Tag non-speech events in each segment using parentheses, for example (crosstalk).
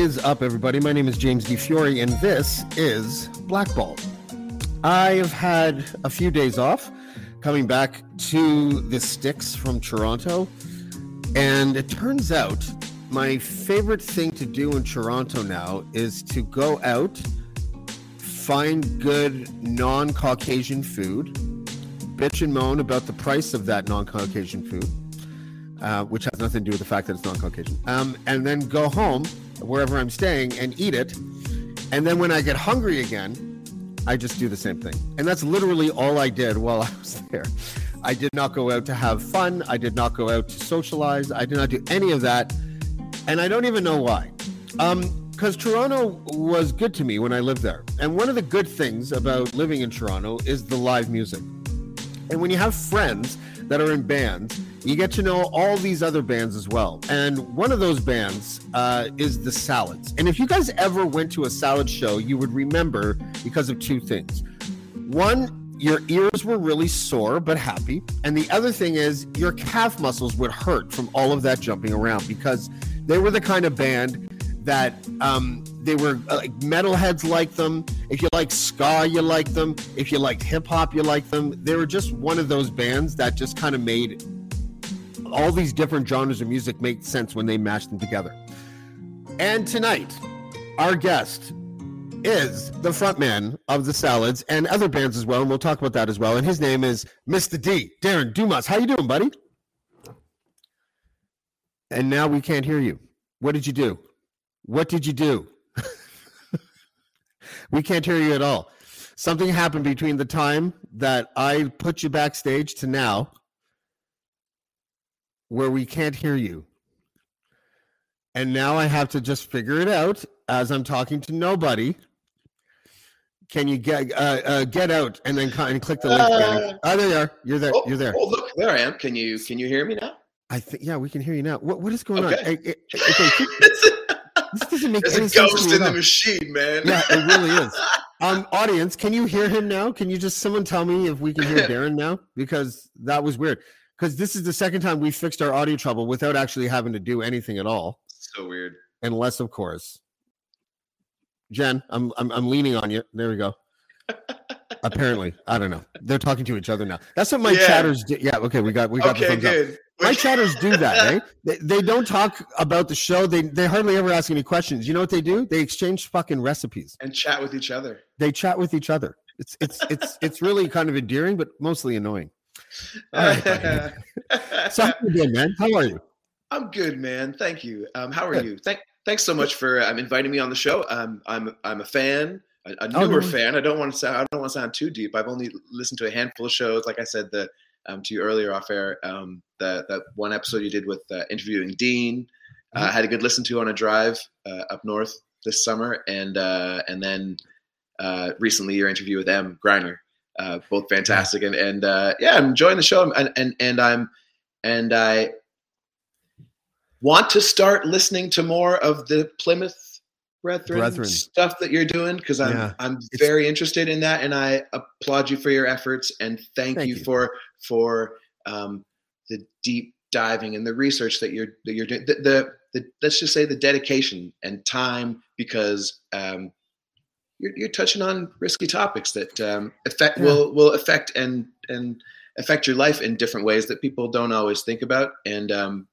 Is up, everybody? My name is James DeFiore, and this is Blackball. I have had a few days off coming back to the sticks from Toronto, and it turns out my favorite thing to do in Toronto now is to go out, find good non Caucasian food, bitch and moan about the price of that non Caucasian food uh, which has nothing to do with the fact that it's non-Caucasian. Um, and then go home wherever I'm staying and eat it. And then when I get hungry again, I just do the same thing. And that's literally all I did while (laughs) I was there. I did not go out to have fun. I did not go out to socialize. I did not do any of that. And I don't even know why. Um, because Toronto was good to me when I lived there. And one of the good things about living in Toronto is the live music. And when you have friends that are in bands, you get to know all these other bands as well. And one of those bands uh, is the Salads. And if you guys ever went to a salad show, you would remember because of two things. One, your ears were really sore but happy. And the other thing is your calf muscles would hurt from all of that jumping around because they were the kind of band that um, they were uh, like metalheads like them. If you like ska, you like them. If you liked hip hop, you like them. They were just one of those bands that just kind of made all these different genres of music make sense when they mash them together. And tonight, our guest is the frontman of the Salads and other bands as well, and we'll talk about that as well. And his name is Mr. D, Darren Dumas. How you doing, buddy? And now we can't hear you. What did you do? What did you do? (laughs) we can't hear you at all. Something happened between the time that I put you backstage to now where we can't hear you. And now I have to just figure it out as I'm talking to nobody. Can you get uh, uh, get out and then and click the link? Uh, oh, there you are. You're there. Oh, You're there. Oh, look, there I am. Can you can you hear me now? I think yeah, we can hear you now. What what is going on? Okay. Hey, okay, (laughs) keep- this doesn't make There's any a sense ghost in the machine, man. Yeah, it really is. (laughs) Um, audience, can you hear him now? Can you just someone tell me if we can hear (laughs) Darren now? Because that was weird. Because this is the second time we fixed our audio trouble without actually having to do anything at all, so weird. unless, of course, Jen, I'm I'm, I'm leaning on you. There we go. (laughs) Apparently, I don't know. They're talking to each other now. That's what my Yeah. chatters do. Yeah, okay, we got we got the Okay, thumbs up. My (laughs) chatters do that, eh? They, they don't talk about the show. They they hardly ever ask any questions. You know what they do? They exchange fucking recipes. and chat with each other. They chat with each other. It's it's it's it's really kind of endearing, but mostly annoying. (laughs) Right. (laughs) So how you doing, man? How are you? I'm good, man. Thank you. Um, how are Good. you? Thank thanks so much for um, inviting me on the show. Um, I'm I'm a fan, a, a Oh, newer worries. fan. I don't want to sound I don't want to sound too deep. I've only listened to a handful of shows. Like I said, the um, to you earlier off air, um, that that one episode you did with uh, interviewing Dean. Uh, Mm-hmm. I had a good listen to on a drive uh, up north this summer, and uh, and then uh, recently your interview with Emm Gryner, uh, both fantastic, and and uh, yeah, I'm enjoying the show, and and and I'm and I want to start listening to more of the Plymouth Brethren, Brethren. stuff that you're doing because I'm Yeah. I'm It's- very interested in that, and I applaud you for your efforts and thank, Thank you, you. for for um, the deep diving and the research that you're that you're doing. The, the, the let's just say the dedication and time because um, you're, you're touching on risky topics that um, affect Yeah. will will affect and and affect your life in different ways that people don't always think about. And um,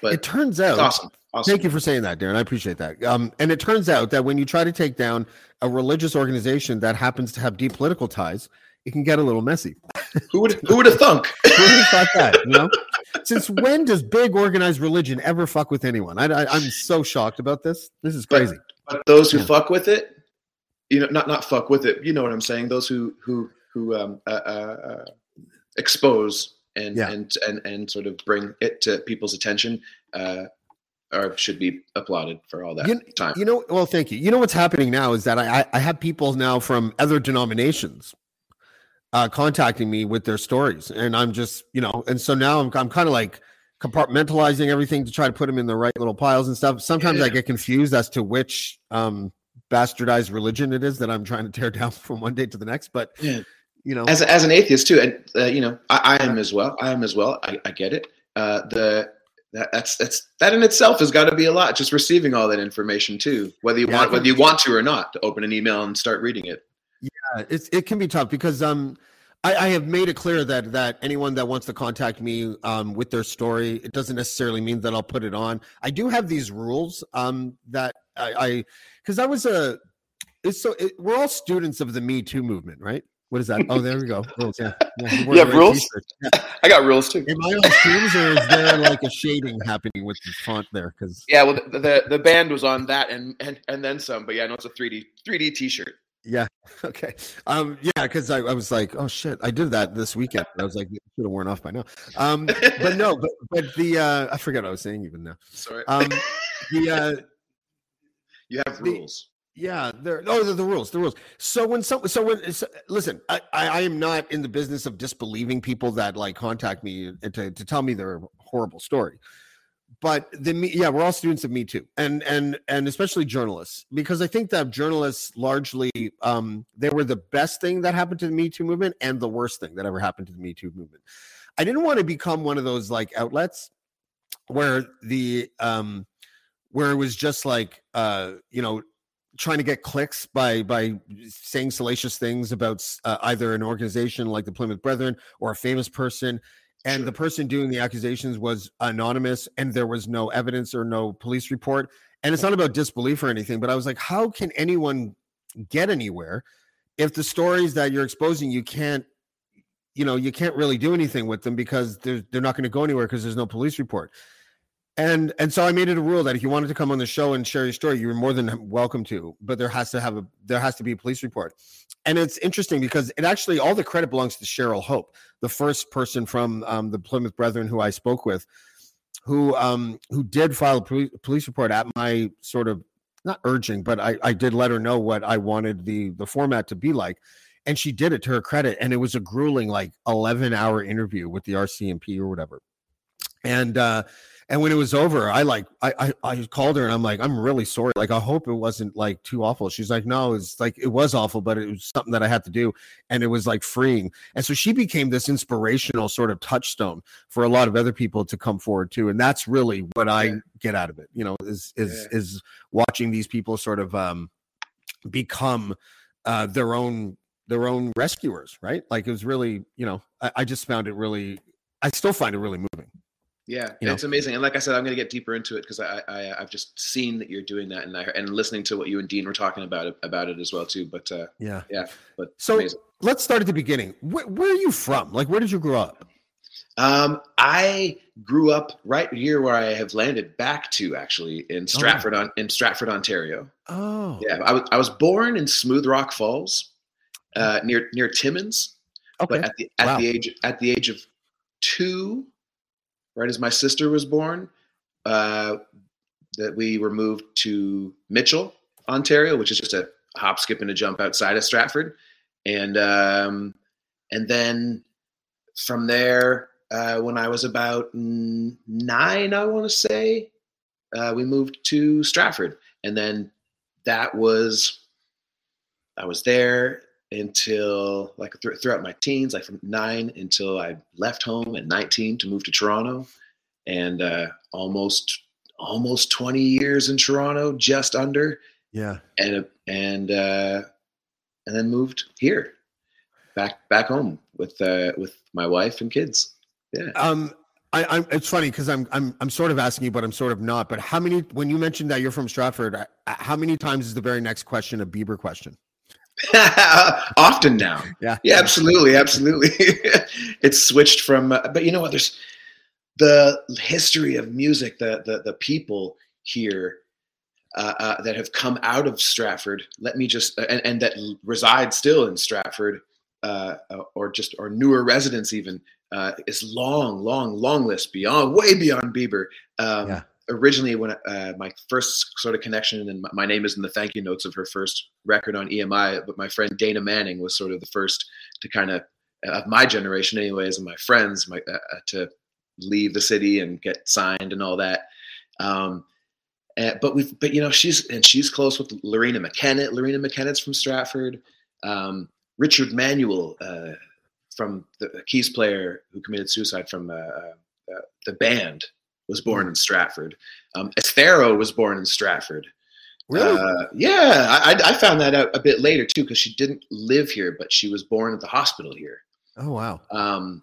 but It turns out. awesome. Awesome. Thank you for saying that, Darren. I appreciate that. Um, and it turns out that when you try to take down a religious organization that happens to have deep political ties, it can get a little messy. Who would who would have thunk? (laughs) Who would have thought that? You know, since when does big organized religion ever fuck with anyone? I, I, I'm so shocked about this. This is But- crazy. But those who Yeah. fuck with it, you know, not not fuck with it. You know what I'm saying? Those who who who um, uh, uh, uh, expose and Yeah. and and and sort of bring it to people's attention uh, are should be applauded for all that You, time. you know, well, thank you. You know what's happening now is that I I- have people now from other denominations uh, contacting me with their stories, and I'm just you know, and so now I'm I'm kind of like compartmentalizing everything to try to put them in the right little piles and stuff. Sometimes I get confused as to which um bastardized religion it is that I'm trying to tear (laughs) down from one day to the next, but Yeah. you know, as, as an atheist too, and uh, you know, I, I am as well. I am as well. I, I get it. Uh, the that, that's that's that in itself has got to be a lot. Just receiving all that information too, whether you Yeah, want whether you want to or not, to open an email and start reading it. Yeah, it's it can be tough because um I, I have made it clear that that anyone that wants to contact me um with their story it doesn't necessarily mean that I'll put it on. I do have these rules um that I because I, was a it's so it, we're all students of the Me Too movement, right? What is that? Oh, there we go. (laughs) Rules, yeah. Yeah, you wore You the have rules? (laughs) Yeah. I got rules too. Am I on teams or is there like a shading happening with the font there? Because Yeah, well, the, the the band was on that and and and then some, but yeah, no, it's a three D three D T shirt. Yeah. (laughs) Okay. Um. Yeah. Because I, I was like, oh shit, I did that this weekend. I was like, it should have worn off by now. Um. But no. But (laughs) but the uh, I forget what I was saying even now. Sorry, Um. The uh. (laughs) you have the- rules. Yeah. There. Oh, the, the rules. The rules. So when some. So when. So, listen, I, I I am not in the business of disbelieving people that like contact me to to tell me their horrible story. But the yeah, we're all students of Me Too, and and and especially journalists, because I think that journalists largely um, they were the best thing that happened to the Me Too movement and the worst thing that ever happened to the Me Too movement. I didn't want to become one of those like outlets where the um, where it was just like uh, you know trying to get clicks by by saying salacious things about uh, either an organization like the Plymouth Brethren or a famous person and Sure. the person doing the accusations was anonymous and there was no evidence or no police report. And it's not about disbelief or anything but i was like how can anyone get anywhere if the stories that you're exposing you can't you know you can't really do anything with them because they're, they're not going to go anywhere because there's no police report and and so i made it a rule that if you wanted to come on the show and share your story you were more than welcome to but there has to have a there has to be a police report. And it's interesting because it actually all the credit belongs to cheryl hope the first person from um, the plymouth brethren who i spoke with who um who did file a poli- police report at my sort of not urging but i i did let her know what i wanted the the format to be like. And she did it to her credit. And it was a grueling like 11 hour interview with the rcmp or whatever. And uh and when it was over i like I, I i called her and i'm like i'm really sorry. Like i hope it wasn't like too awful. She's like no it's like it was awful but it was something that i had to do. And it was like freeing. And so she became this inspirational sort of touchstone for a lot of other people to come forward to, and that's really what i Yeah. get out of it you know is is Yeah. is watching these people sort of um become uh their own their own rescuers right? Like it was really you know i, I just found it really i still find it really moving Yeah, you know. it's amazing. And like I said, I'm going to get deeper into it because I, I I've just seen that you're doing that, and I and listening to what you and Dean were talking about it, about it as well too. But uh, yeah but So- amazing. let's start at the beginning. Where, where are you from? Like, where did you grow up? Um, I grew up right here where I have landed back to actually in Stratford on in Stratford, Ontario. Oh, Yeah, I was I was born in Smooth Rock Falls, uh, near near Timmins. okay. But at the at Wow. the age at the age of two, right as my sister was born, uh, that we were moved to Mitchell, Ontario, which is just a hop, skip, and a jump outside of Stratford, and um, and then from there, uh, when I was about nine, I want to say, uh, we moved to Stratford, and then that was I was there until like thr- throughout my teens, like from nine until I left home at 19 to move to Toronto, and uh, almost almost 20 years in Toronto, just under, yeah. and and uh, and then moved here, back back home with uh, with my wife and kids. Yeah. Um, I, I'm. It's funny because I'm. I'm. I'm sort of asking you, but I'm sort of not. But how many? When you mentioned that you're from Stratford, uh, how many times is the very next question a Bieber question? (laughs) Often now. Yeah. Yeah, absolutely, absolutely. (laughs) it's switched from, uh, but you know what? There's the history of music, the the the people here uh, uh, that have come out of Stratford. Let me just and, and that reside still in Stratford, uh, uh, or just or newer residents even. Uh, is long, long, long list beyond, way beyond Bieber. Um, Yeah. Originally when uh, my first sort of connection and my, name is in the thank you notes of her first record on EMI, but my friend Dana Manning was sort of the first to kind of of my generation, anyways, and my friends, my uh, uh, to leave the city and get signed and all that. Um, and, but we've, but you know, she's and she's close with Loreena McKennitt. Loreena McKennitt's from Stratford. Um, Richard Manuel, uh, from the keys player who committed suicide from uh the band, was born in Stratford. Um, Esthero was born in Stratford. Really? Uh, yeah, I, I found that out a bit later too because she didn't live here, but she was born at the hospital here. oh wow. Um,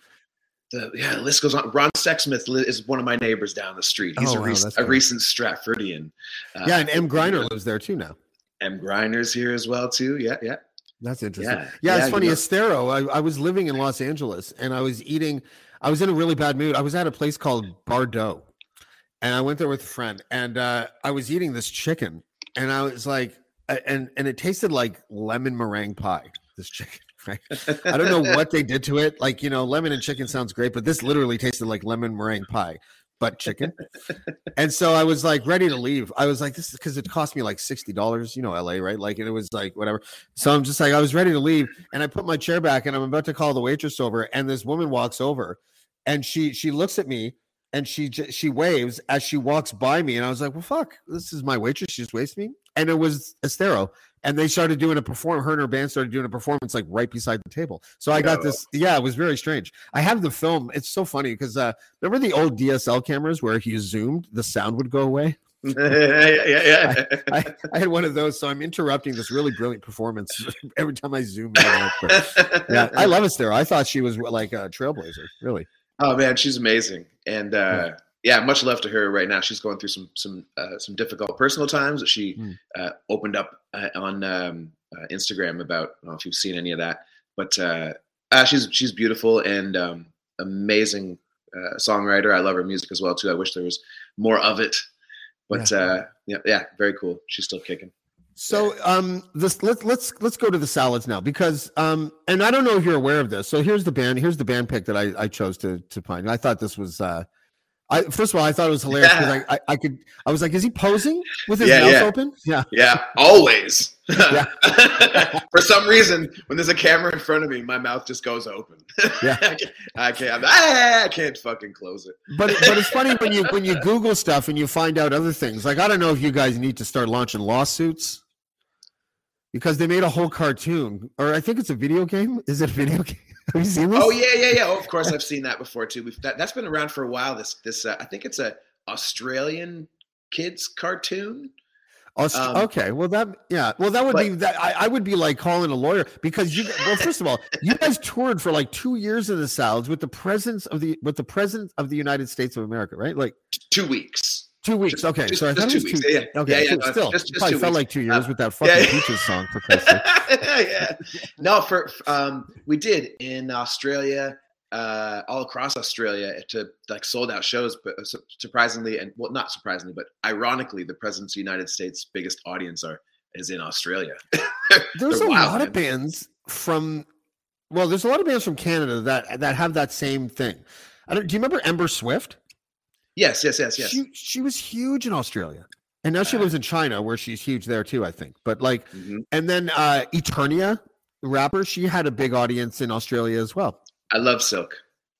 the, yeah, the list goes on. Ron Sexsmith is one of my neighbors down the street. He's Oh, a, recent, a recent Stratfordian. Uh, yeah, and Emm Gryner lives there too now. Emm Gryner's here as well too. Yeah, yeah. That's interesting. Yeah, Yeah, yeah, it's funny. you know- Esthero, I, I was living in Los Angeles and I was eating, I was in a really bad mood. I was at a place called Bardot and I went there with a friend and uh, I was eating this chicken and I was like, and, and it tasted like lemon meringue pie, this chicken. (laughs) Right? I don't know what they did to it. Like, you know, lemon and chicken sounds great, but this literally tasted like lemon meringue pie, but chicken. and so I was like ready to leave. I was like, this is because it cost me like $60, you know, LA, right? Like, and it was like whatever. So I'm just like, I was ready to leave, and I put my chair back, and I'm about to call the waitress over, and this woman walks over, and she she looks at me, and she she waves as she walks by me, and I was like, well, fuck, this is my waitress. She just waves me, and it was Esthero, and they started doing a perform. Her and her band started doing a performance like right beside the table. So I got this. Yeah, it was very strange. I have the film. It's so funny because uh, remember the old DSL cameras where if you zoomed, the sound would go away. (laughs) yeah, yeah, yeah. I, I had one of those, so I'm interrupting this really brilliant performance (laughs) every time I zoom in. and out. But, yeah, I love Esthero. I thought she was like a trailblazer, really. Oh man, she's amazing, and uh, yeah, much love to her right now. She's going through some some uh, some difficult personal times that she Mm. uh, opened up uh, on um, uh, Instagram about. I don't know if you've seen any of that, but uh, uh, she's she's beautiful and um, amazing uh, songwriter. I love her music as well too. I wish there was more of it, but uh, yeah, yeah, very cool. She's still kicking. So um this let's let's let's go to the salads now because um and I don't know if you're aware of this. So here's the band, here's the band pick that I, I chose to to find. I thought this was uh I first of all I thought it was hilarious because I, I I could I was like, is he posing with his Yeah, mouth yeah. open? Yeah. Yeah, always. (laughs) Yeah. (laughs) For some reason, when there's a camera in front of me, my mouth just goes open. Yeah. (laughs) I can't. I can't, I can't fucking close it. But but it's funny when you when you Google stuff and you find out other things. Like I don't know if you guys need to start launching lawsuits because they made a whole cartoon, or I think it's a video game. Is it a video (laughs) game? Have you seen this? Oh yeah, yeah, yeah. Oh, of course, I've seen that before too. We've that, that's been around for a while. This this uh, I think it's a Australian kids cartoon. Aust- Um, okay, well that yeah, well that would but- be that I, I would be like calling a lawyer because you well first of all you guys toured for like two years in the South with the presence of the with the president of the United States of America, right? Like Two weeks. Two weeks. Okay, just- so I thought it two was weeks. two. Yeah, yeah. Okay, Yeah, yeah, so no, still, just- it just probably felt weeks. like two years Uh, with that fucking yeah. Peaches song for (laughs) yeah. No, for um, we did in Australia, uh, all across Australia, to like sold out shows. But uh, surprisingly, and well, not surprisingly, but ironically, the President's United States' biggest audience are is in Australia. (laughs) There's a wild, lot of bands from well, there's a lot of bands from Canada that that have that same thing. I don't. Do you remember Ember Swift? Yes, yes, yes, yes. She she was huge in Australia, and now she lives in China, where she's huge there too. I think, but like, Mhm. and then uh Eternia, rapper, she had a big audience in Australia as well. I love Silk.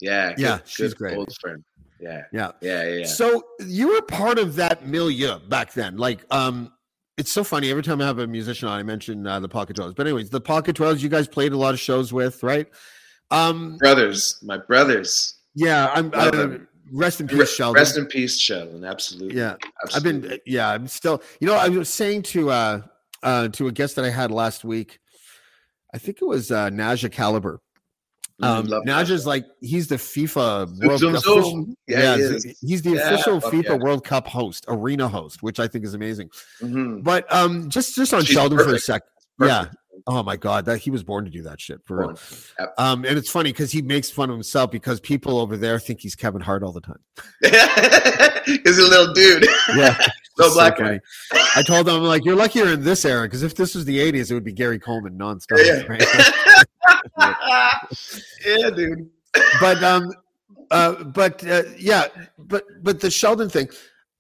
Yeah, good- Yeah, she's good great. Old friend. Yeah, Yeah. yeah, yeah. So you were part of that milieu back then. Like, um, it's so funny. Every time I have a musician on, I mention uh, the Pocket Dwellers. But anyways, the Pocket Dwellers, you guys played a lot of shows with, right? Um, brothers, my brothers. yeah. I'm. Them. Rest in peace, Rest, Sheldon. rest in peace, Sheldon. Absolutely. yeah. I've been yeah, I'm still you know, I was saying to uh uh to a guest that I had last week, I think it was uh Naja Caliber. Mm, Um Naja's like he's the FIFA World zoom, zoom. yeah, Yeah, he he's- the Yeah, official FIFA yeah. World Cup host, arena host, which I think is amazing. Mhm. But um just just on She's Sheldon for a perfect. sec. Perfect. Yeah. Oh my god, that he was born to do that shit for real. Yep. Um and it's funny because he makes fun of himself because people over there think he's Kevin Hart all the time. (laughs) He's a little dude. (laughs) Yeah. (laughs) Little black funny. guy. I told him, I'm like, you're lucky you're in this era because if this was the 80s, it would be Gary Coleman nonstop. Yeah. right? yeah, dude. but um, uh, but uh, yeah, but but the Sheldon thing,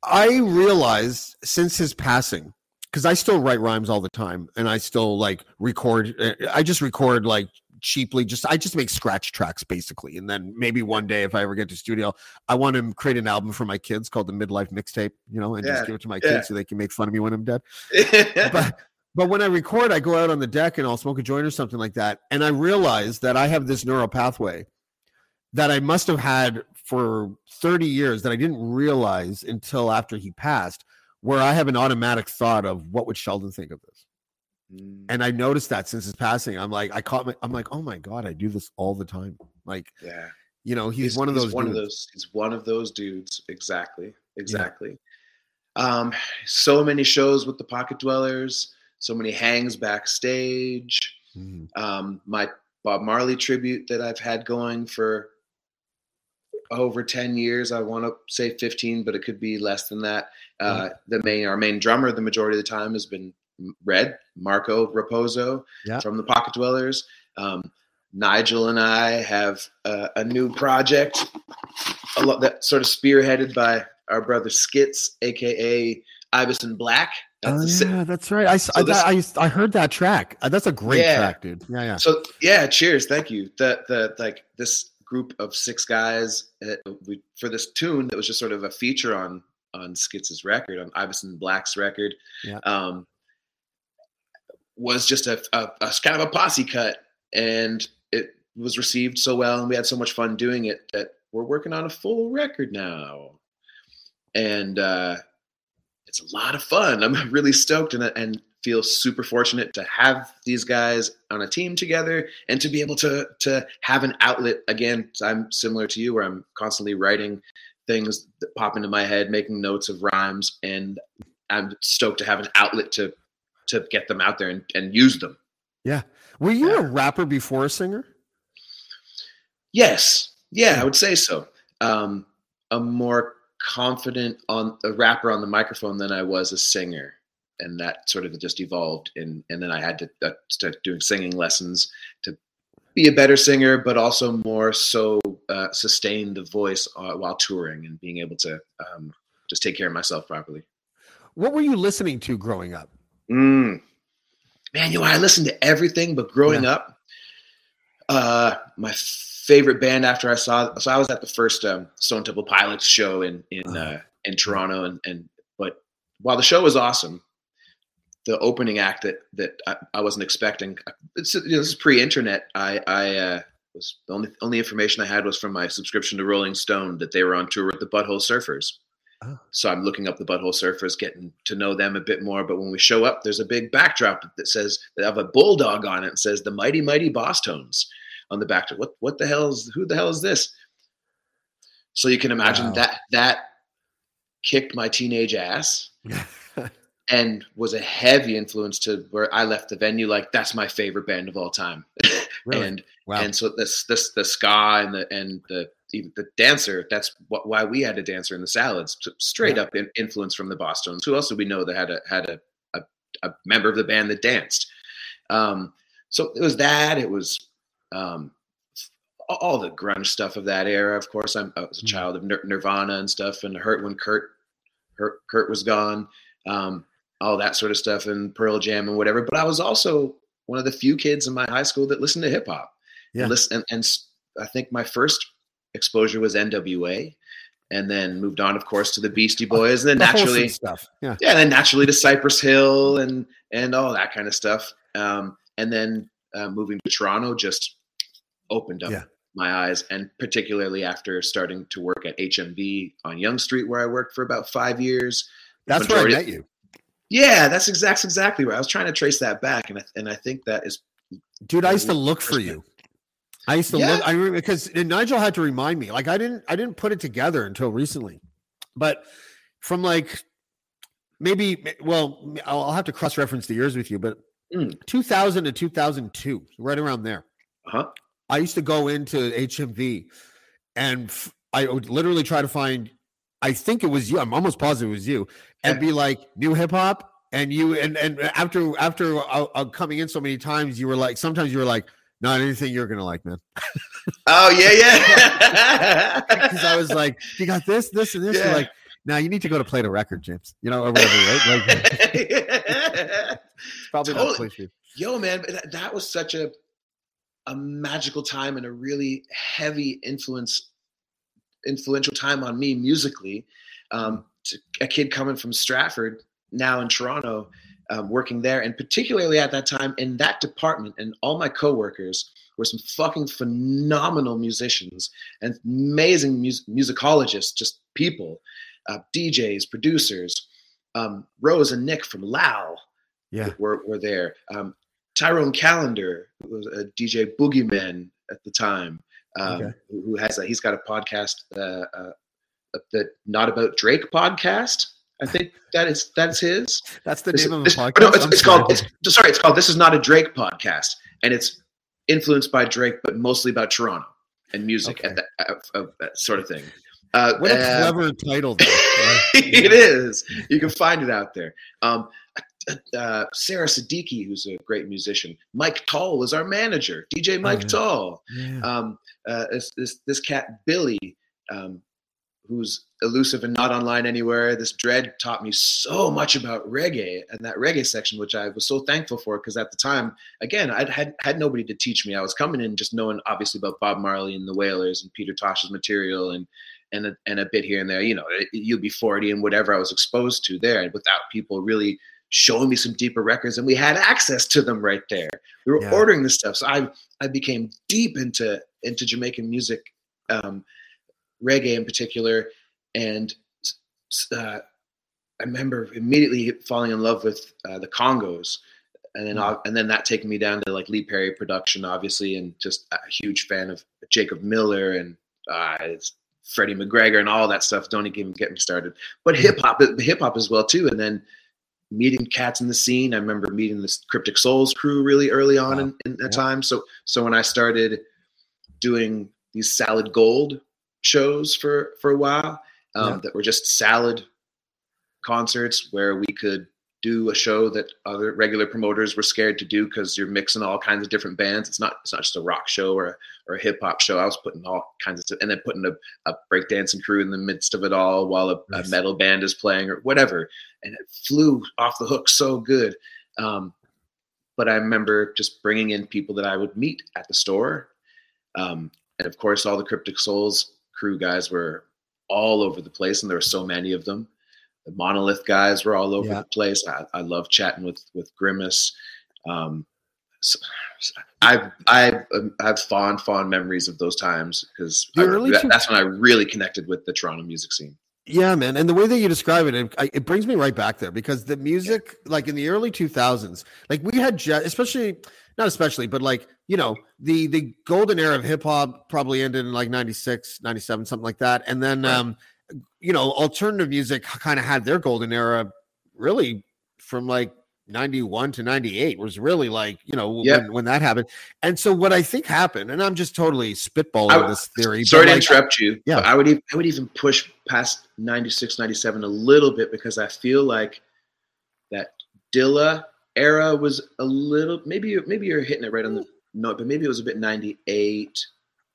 I realized since his passing, because I still write rhymes all the time, and I still like record. uh, I just record like cheaply. Just I just make scratch tracks basically, and then maybe one day if I ever get to studio, I want to create an album for my kids called the Midlife Mixtape. You know, and Yeah, just give it to my yeah. kids so they can make fun of me when I'm dead. (laughs) But but when I record, I go out on the deck and I'll smoke a joint or something like that, and I realize that I have this neural pathway that I must have had for 30 years that I didn't realize until after he passed, where I have an automatic thought of what would Sheldon think of this. Mm, And I noticed that since his passing, I'm like, I caught my, I'm like, oh my God, I do this all the time. Like, yeah. you know, he's, one of those. one of those he's one of those dudes exactly exactly um so many shows with the pocket dwellers so many hangs backstage Mhm. um my bob marley tribute that i've had going for over 10 years i want to say 15 but it could be less than that uh the main our main drummer the majority of the time has been red marco raposo Yeah. from the pocket dwellers um nigel and i have uh, a new project a lot that sort of spearheaded by our brother skits aka Iverson Black. That's Oh, yeah, that's right. I, So I, this- I, I heard that track. Uh, That's a great Yeah. track, dude. Yeah, yeah. So yeah, cheers, thank you. The the like this group of six guys uh, we, for this tune that was just sort of a feature on on Skits' record, on Iverson Black's record, Yeah. um, was just a, a, a kind of a posse cut, and it was received so well, and we had so much fun doing it that we're working on a full record now, and uh, it's a lot of fun. I'm (laughs) really stoked and and feel super fortunate to have these guys on a team together and to be able to to have an outlet again i'm similar to you where i'm constantly writing things that pop into my head making notes of rhymes and i'm stoked to have an outlet to to get them out there and, and use them Yeah. Were you Yeah. a rapper before a singer? yes yeah i would say so um i'm more confident on a rapper on the microphone than i was a singer and that sort of just evolved and and then i had to uh, start doing singing lessons to be a better singer but also more so uh, sustain the voice uh, while touring and being able to um, just take care of myself properly What were you listening to growing up? Mm. Man, you know, I listened to everything, but growing Yeah. up, uh, my favorite band after I saw, so I was at the first um, Stone Temple Pilots show in in Uh-huh. uh, in Toronto, and and but while the show was awesome, the opening act that that I, I wasn't expecting. It's, you know, this is pre-internet. I I uh, was the only only information I had was from my subscription to Rolling Stone that they were on tour with the Butthole Surfers. Oh. So I'm looking up the Butthole Surfers, getting to know them a bit more. But when we show up, there's a big backdrop that says they have a bulldog on it and says the Mighty Mighty Bosstones on the backdrop. What what the hell is who the hell is this? So you can imagine Wow. that that kicked my teenage ass (laughs) and was a heavy influence to where I left the venue like that's my favorite band of all time. (laughs) Really? And wow. and so this this the ska and the and the even the dancer that's what, why we had a dancer in the salads straight Yeah. up in, influence from the Bosstones. Who else do we know that had a had a, a, a member of the band that danced? Um, so it was that. It was um, all the grunge stuff of that era. Of course, I'm, I was a Mhm. child of Nir- Nirvana and stuff, and hurt when Kurt Kurt, Kurt was gone. Um, all that sort of stuff and Pearl Jam and whatever. But I was also one of the few kids in my high school that listened to hip hop. Yeah. And, listen, and, and I think my first exposure was NWA, and then moved on, of course, to the Beastie Boys, and then The naturally, stuff. Yeah. yeah, and then naturally to Cypress Hill and and all that kind of stuff. Um, and then uh, moving to Toronto just opened up Yeah. my eyes, and particularly after starting to work at HMV on Yonge Street, where I worked for about five years. That's where I met you. Yeah, that's exact, exactly right. I was trying to trace that back, and I, and I think that is Dude, I used to look for you. I used to Yeah. look. I remember because Nigel had to remind me. Like I didn't. I didn't put it together until recently, but from like maybe well, I'll, I'll have to cross reference the years with you, but Mm. 2000 to 2002, right around there. uh-huh. I used to go into HMV, and f- I would literally try to find. I think it was you. I'm almost positive it was you, and be like new hip hop. And you and and after after uh, uh, coming in so many times, you were like sometimes you were like not anything you're gonna like, man. Oh yeah, yeah. (laughs) Because I was like, you got this, this, and this. You're like, Now you need to go to play the record, James. You know, or whatever, right? Like, (laughs) it's probably Totally. you. Yo, man, that, that was such a a magical time and a really heavy influence influential time on me musically. Um, to, a kid coming from Stratford, now in Toronto, um, working there, and particularly at that time in that department, and all my coworkers were some fucking phenomenal musicians and amazing mus- musicologists, just people, uh, DJs, producers. Um, Rose and Nick from LAL Yeah. were, were there. Um, Tyrone Calendar was a DJ Boogeyman at the time, um, Okay. who, who has a, he's got a podcast, uh, uh, the Not About Drake podcast. I think that is that's his. That's the This- name of a this- podcast. No, it's, it's sorry. called. It's, sorry, it's called. This is not a Drake podcast, and it's influenced by Drake, but mostly about Toronto and music Okay. at that, uh, uh, that sort of thing. Uh, what a uh, clever title. Though. (laughs) right? it is. You can find it out there. Um, uh, Sarah Siddiqui, who's a great musician. Mike Tall was our manager. DJ Mike yeah. Tall. Yeah. Um, uh, this, this this cat Billy, um, who's elusive and not online anywhere. This dread taught me so much about reggae and that reggae section, which I was so thankful for because at the time, again, I had had nobody to teach me. I was coming in just knowing obviously about Bob Marley and the Wailers and Peter Tosh's material and and a, and a bit here and there. You know, you'd be 40 and whatever I was exposed to there, without people really showing me some deeper records, and we had access to them right there. We were Yeah. ordering the stuff, so I I became deep into into Jamaican music, um, reggae in particular, and uh, I remember immediately falling in love with uh, the Congos, and then Mm. and then that taking me down to like Lee Perry production, obviously, and just a huge fan of Jacob Miller and uh, Freddie McGregor and all that stuff. Don't even get me started. But Mm. hip hop, hip hop as well too, and then meeting cats in the scene. I remember meeting the Cryptic Souls crew really early on Wow. in, in that Yeah. time. So so when I started doing these Salad Gold shows for for a while, um, Yeah. that were just salad concerts where we could do a show that other regular promoters were scared to do because you're mixing all kinds of different bands. It's not it's not just a rock show or a, or a hip hop show. I was putting all kinds of stuff and then putting a, a breakdancing crew in the midst of it all while a, a metal band is playing or whatever. And it flew off the hook so good. Um, but I remember just bringing in people that I would meet at the store. Um, and of course, all the Cryptic Souls crew guys were all over the place, and there were so many of them. The Monolith guys were all over Yeah. the place. I, I love chatting with with Grimace. Um, so- I I um, have fond fond memories of those times because early that's when I really connected with the Toronto music scene. Yeah, man. And the way that you describe it, it, it brings me right back there because the music, like in the early 2000s, like we had, je- especially, not especially, but like, you know, the the golden era of hip hop probably ended in like 96, 97, something like that. And then, Right. um, you know, alternative music kind of had their golden era really from like 91 to 98 was really like, you know, Yep. when, when that happened. And so what I think happened, and I'm just totally spitballing I- this theory. Sorry to like, interrupt you. Yeah. I would even, I would even push past 96, 97 a little bit because I feel like that Dilla era was a little maybe maybe you're hitting it right on the mm. note, but maybe it was a bit 98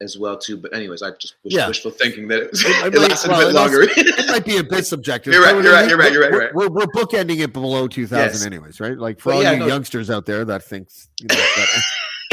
as well too. But anyways, I just was Yeah. wishful thinking that it, was, It- it might- (laughs) lasted well, a bit longer. it might be a bit subjective. You're right, you're right, you're right, you're right, we're- you're right. We're, we're bookending it below 2000 Yes. anyways, right? Like for But all yeah, you no. youngsters out there that thinks, you know, that,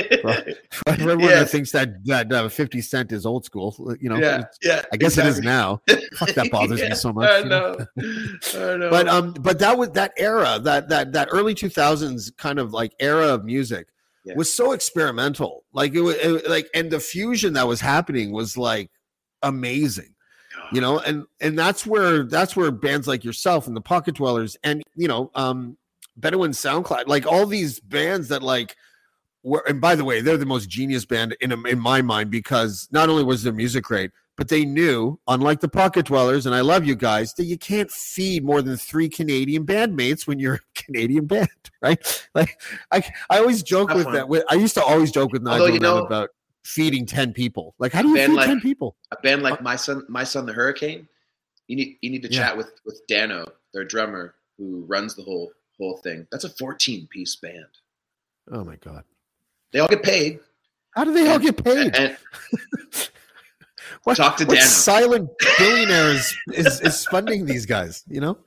(laughs) (laughs) for everyone that thinks that that uh, 50 Cent is old school, you know, yeah, yeah. I guess it is now. Fuck, that bothers me so much. I know. I know. But um, but that was that era, that that that early 2000s kind of like era of music Yeah. was so experimental. Like it was it, like, and the fusion that was happening was like amazing you know and and that's where that's where bands like yourself and the pocket dwellers and you know um bedouin soundclash like all these bands that like were and by the way they're the most genius band in in my mind because not only was their music great but they knew unlike the pocket dwellers and i love you guys that you can't feed more than three canadian bandmates when you're a (laughs) canadian band right? (laughs) Like i i always joke with one. that with, i used to always joke with Although, nigel you know- about feeding 10 people. Like how do you feed like- 10 people? a band like uh, my son my son the hurricane you need you need to Yeah. chat with with dano their drummer who runs the whole whole thing. That's a 14 piece band. Oh my god. They all get paid. How do they all get paid? and (laughs) What, Talk to what Dano. silent billionaire is, is, is funding these guys? You know?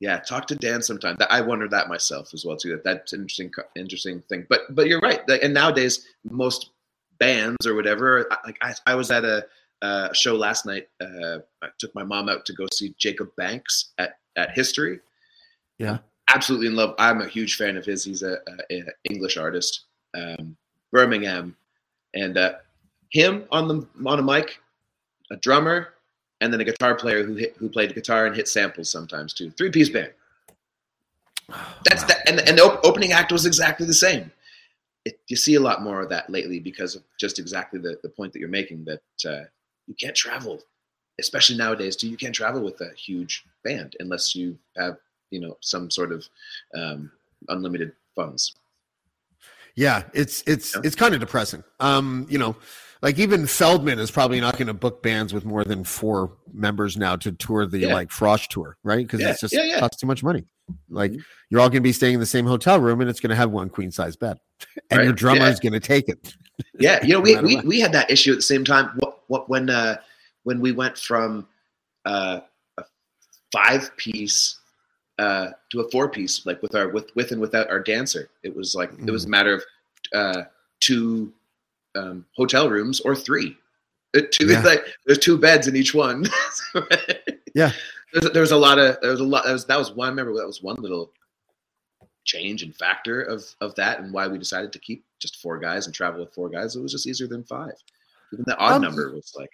Yeah, talk to Dan sometime. I wonder that myself as well too. That that's an interesting interesting thing. But but you're right. And nowadays, most bands or whatever. Like I, I was at a, uh show last night. Uh, I took my mom out to go see Jacob Banks at at History. Yeah. absolutely in love. I'm a huge fan of his. He's a, a, a English artist, um, Birmingham, and uh, him on the on a mic, a drummer, and then a guitar player who hit, who played guitar and hit samples sometimes too. Three piece band. (sighs) That's that, and and the op- opening act was exactly the same. It, you see a lot more of that lately because of just exactly the, the point that you're making that uh, you can't travel, especially nowadays. Too, you can't travel with a huge band unless you have you know some sort of um, unlimited funds. Yeah, it's it's Yeah. it's kind of depressing. Um, you know, like even Feldman is probably not going to book bands with more than four members now to tour the Yeah. like Frost tour, right? Because Yeah, it's just yeah, yeah. costs too much money. Like Mhm. you're all going to be staying in the same hotel room, and it's going to have one queen size bed, and your drummer is going to take it. (laughs) Yeah, you know, we, we, we had that issue at the same time. What, what when uh, when we went from uh, a five piece uh, to a four piece, like with our with with and without our dancer, it was like it was a matter of uh, two um, hotel rooms or three. Uh, Two, Yeah. like there's two beds in each one. (laughs) Yeah. there's, there was a lot of there was a lot. That was that was one. I remember that was one little change and factor of of that and why we decided to keep just four guys and travel with four guys. It was just easier than five. Even the odd Um, number was like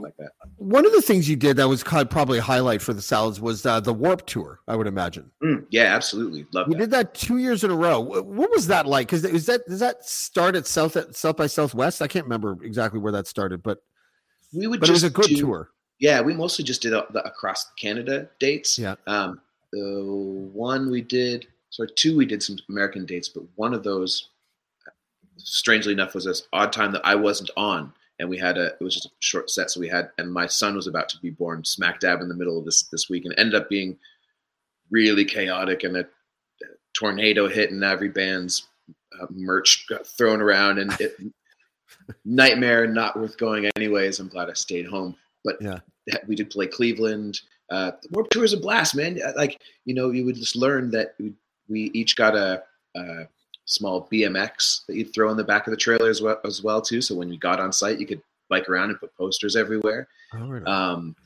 like that. One of the things you did that was kind of probably a highlight for the Salads was uh, the Warped Tour. I would imagine Mm, yeah, absolutely. Love we did that two years in a row. What was that like? Because is that does that start at South at South by Southwest? I can't remember exactly where that started, but We would but it was a good do- tour. Yeah, we mostly just did uh, the across Canada dates. Yeah. Um, the one we did, sorry, two we did some American dates, but one of those, strangely enough, was this odd time that I wasn't on, and we had a. It was just a short set, so we had, and my son was about to be born, smack dab in the middle of this this week, and it ended up being really chaotic, and a, a tornado hit, and every band's uh, merch got thrown around, and it. (laughs) Nightmare, not worth going anyways. I'm glad I stayed home. But Yeah. we did play Cleveland. Uh, the Warped Tour is a blast, man. Like you know, you would just learn that we, we each got a, a small BMX that you'd throw in the back of the trailer as well, as well too. So when you got on site, you could bike around and put posters everywhere. All right. Um,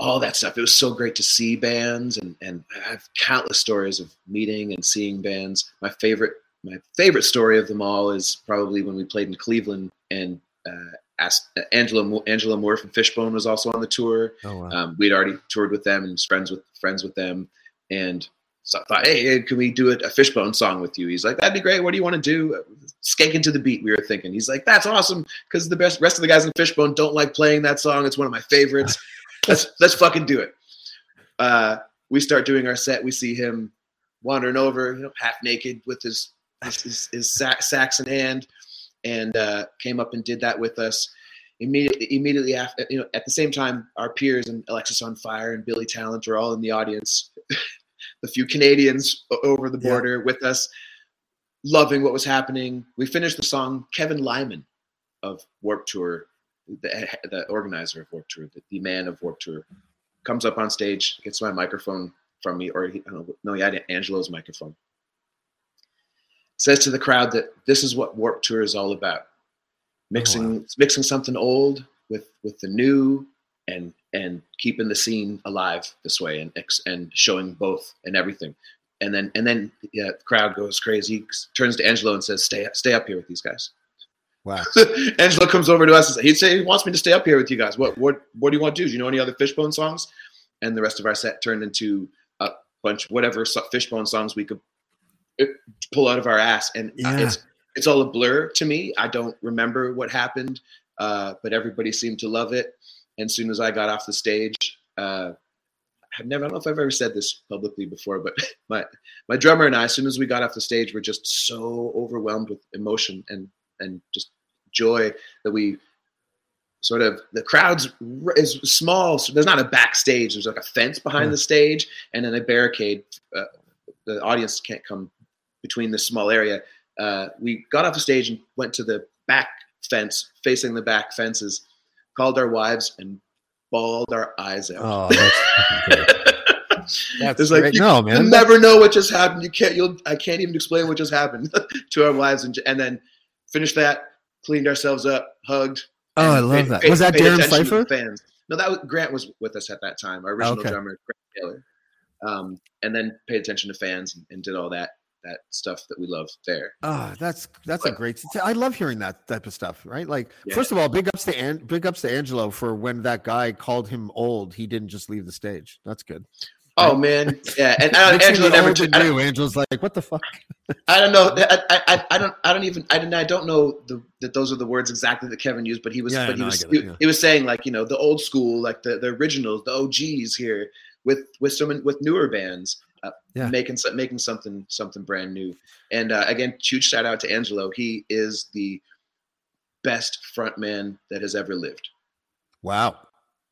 all that stuff. It was so great to see bands, and and I have countless stories of meeting and seeing bands. My favorite my favorite story of them all is probably when we played in Cleveland and. Uh, asked, Angelo Angelo Moore from Fishbone was also on the tour. oh wow. Um, we'd already toured with them and was friends with friends with them, and so I thought, hey, can we do a, Fishbone song with you? He's like, that'd be great. What do you want to do? Skanking to the beat. We were thinking. He's like, that's awesome because the best rest of the guys in Fishbone don't like playing that song. It's one of my favorites. (laughs) let's let's fucking do it. Uh, we start doing our set. We see him wandering over, you know, half naked with his his, his, sax in hand, and uh, came up and did that with us immediately immediately after you know at the same time our peers and alexisonfire and billy talent are all in the audience (laughs) the few canadians over the Yeah. border with us loving what was happening. We finished the song kevin lyman of warp tour the, eh, the organizer of warp tour the, the man of warp tour comes up on stage gets my microphone from me or he, know, no he had angelo's microphone. Says to the crowd that this is what warp tour is all about. Mixing oh, mixing something old with with the new and and keeping the scene alive this way and and showing both and everything and then and then yeah, the crowd goes crazy He turns to angelo and says stay stay up here with these guys Wow. (laughs) angelo comes over to us and says, he'd say he wants me to stay up here with you guys what what what do you want to do do you know any other fishbone songs and the rest of our set turned into a bunch whatever fishbone songs we could uh, pull out of our ass and uh, Yeah. it's it's all a blur to me. I don't remember what happened, uh, but everybody seemed to love it. And soon as I got off the stage, uh, I've never, I don't know if I've ever said this publicly before, but (laughs) my, my drummer and I, as soon as we got off the stage, were just so overwhelmed with emotion and, and just joy that we sort of, the crowd's is small. So there's not a backstage. There's like a fence behind Yeah. the stage and then a barricade. Uh, the audience can't come between this small area uh, we got off the stage and went to the back fence, facing the back fences, called our wives and bawled our eyes out. Oh, that's. (laughs) That's It's like great. you, no, man. you never know what just happened. You can't. You'll. I can't even explain what just happened (laughs) to our wives, and and then finished that, cleaned ourselves up, hugged. Oh, I love paid- that. paid- Was that Darren Pfeiffer? Fans. No, that was Grant was with us at that time. Our original Okay. drummer, Grant Taylor. Um, and then paid attention to fans and, and did all that that stuff that we love there. Oh, that's that's a great. I love hearing that type of stuff. Right? Like, Yeah. first of all, big ups to An- big ups to Angelo for when that guy called him old. He didn't just leave the stage. That's good. Oh man, (laughs) yeah. And Angela me never. Took, than Angelo's like, what the fuck? (laughs) I don't know. I, I, I, I don't. I don't even. I don't. I don't know the, that those are the words exactly that Kevin used. But he was. Yeah, but he no, I was. it, he, yeah. he was saying like you know the old school, like the, the originals, the OGs here with with some with newer bands. Uh, Yeah. making making something something brand new, and uh, again, huge shout out to Angelo. He is the best frontman that has ever lived. Wow.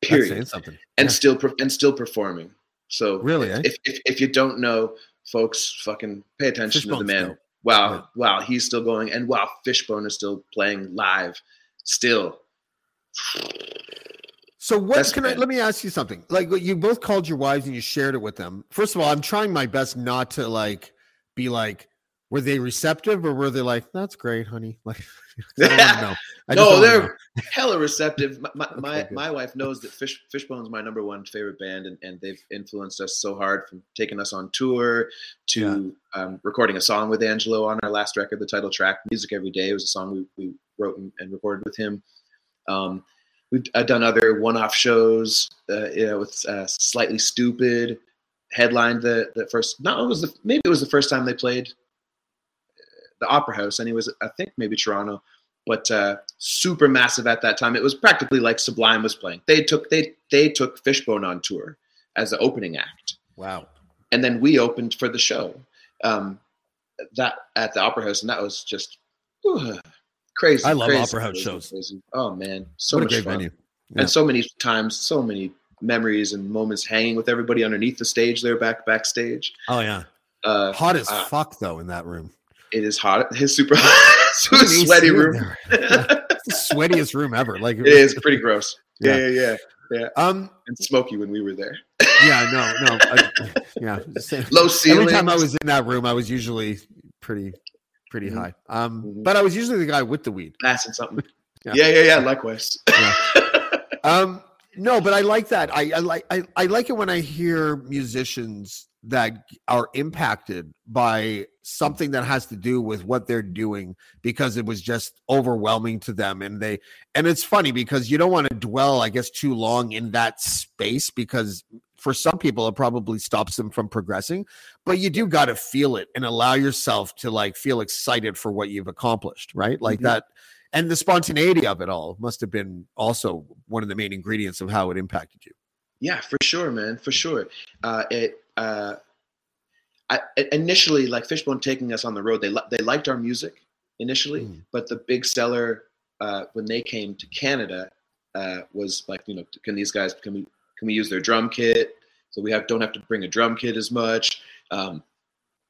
Period. saying something. and Yeah. still and still performing. So Really, eh? if, if if you don't know, folks, fucking pay attention to the man. dope. Wow, Yeah. wow, he's still going, and wow, Fishbone is still playing live, still. So what That's can I let me ask you something? Like you both called your wives and you shared it with them. First of all, I'm trying my best not to like be like, were they receptive or were they like, that's great, honey? (laughs) Like I don't wanna know. I no, they're hella receptive. My my, (laughs) my, my wife knows that Fish Fishbone's my number one favorite band, and, and they've influenced us so hard from taking us on tour to um, recording a song with Angelo on our last record, the title track, "Music Every Day." was a song we, we wrote and, and recorded with him. Um, we've uh, done other one-off shows, uh, you know, with uh, Slightly Stoopid, headlined the the first. No, it was the maybe it was the first time they played uh, the Opera House, and it was I think maybe Toronto, but uh, super massive at that time. It was practically like Sublime was playing. They took they they took Fishbone on tour as the opening act Wow. and then we opened for the show um, that at the opera house and that was just whew, crazy I love crazy, opera house crazy, shows. crazy. oh man so what a much great fun venue. Yeah. and so many times so many memories and moments hanging with everybody underneath the stage there back backstage Oh yeah. uh, Hot as uh, fuck though in that room. it is hot (laughs) his super hot super sweaty room (laughs) (laughs) the sweatiest room ever. Like it is pretty gross yeah Yeah. yeah yeah Um. and smoky when we were there Yeah. No. No. I, yeah. low ceiling Every time I was in that room, I was usually pretty, pretty Mhm. high. Um. Mhm. But I was usually the guy with the weed. passing something (laughs) Yeah. yeah yeah yeah, likewise (laughs) Um, no, but I like that. I, I like I, I like it when I hear musicians that are impacted by something that has to do with what they're doing because it was just overwhelming to them and they and it's funny because you don't want to dwell i guess too long in that space because for some people it probably stops them from progressing but you do got to feel it and allow yourself to like feel excited for what you've accomplished right like Mhm. that and the spontaneity of it all must have been also one of the main ingredients of how it impacted you Yeah, for sure, man, for sure. Uh, it uh, I, initially like Fishbone taking us on the road. They li- they liked our music initially, Mm. but the big seller uh, when they came to Canada uh, was like, you know, can these guys can we can we use their drum kit? So we have don't have to bring a drum kit as much. Um,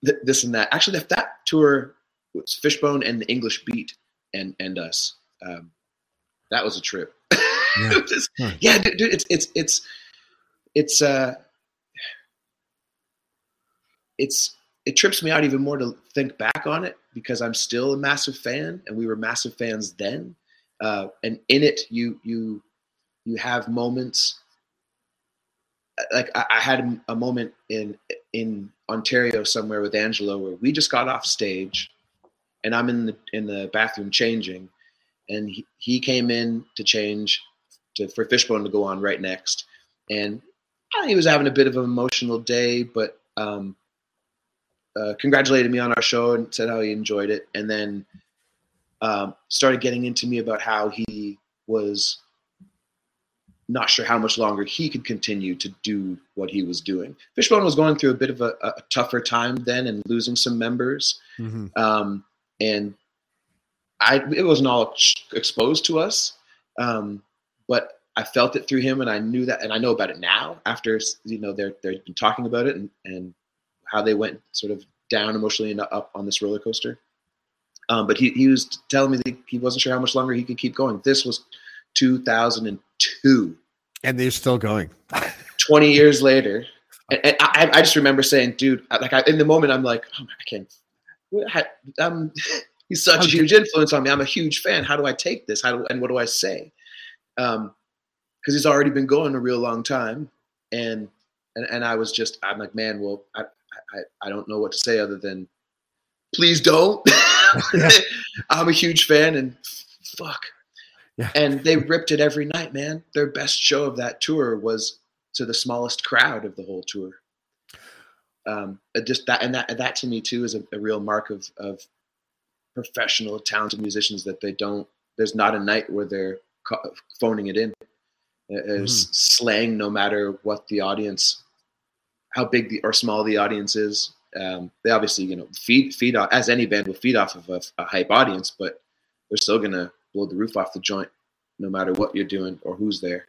th- this and that. Actually, that, that tour was Fishbone and the English Beat and and us. Um, that was a trip. Yeah. (laughs) Just- Huh. yeah, dude, dude, it's it's it's it's uh it's it trips me out even more to think back on it because I'm still a massive fan and we were massive fans then. Uh, and in it you you you have moments like I, I had a moment in in Ontario somewhere with Angelo where we just got off stage and I'm in the in the bathroom changing and he, he came in to change to, for Fishbone to go on right next. And he was having a bit of an emotional day but um, uh, congratulated me on our show and said how he enjoyed it. And then um, started getting into me about how he was not sure how much longer he could continue to do what he was doing. Fishbone was going through a bit of a, a tougher time then and losing some members. Mhm. Um, and I, it wasn't all exposed to us, um, but I felt it through him, and I knew that, and I know about it now after you know they're they've been talking about it and and how they went sort of down emotionally and up on this roller coaster. Um, but he, he was telling me that he wasn't sure how much longer he could keep going. This was two. And they're still going. 20 years later. (laughs) And, and I, I just remember saying, dude, like I, in the moment, I'm like, oh, I can't. Um, (laughs) he's such a huge influence on me. I'm a huge fan. How do I take this? How do and what do I say? Um, because he's already been going a real long time, and and and I was just, I'm like, man, well, I I, I don't know what to say other than, please don't. (laughs) I'm a huge fan, and fuck. Yeah. And they ripped it every night, man. Their best show of that tour was to the smallest crowd of the whole tour. Um, just that and that that to me too is a, a real mark of of professional, talented musicians that they don't. There's not a night where they're phoning it in. There's mm. slang, no matter what the audience, how big the, or small the audience is. Um, they obviously, you know, feed feed off as any band will feed off of a, a hype audience, but they're still gonna blow the roof off the joint, no matter what you're doing or who's there.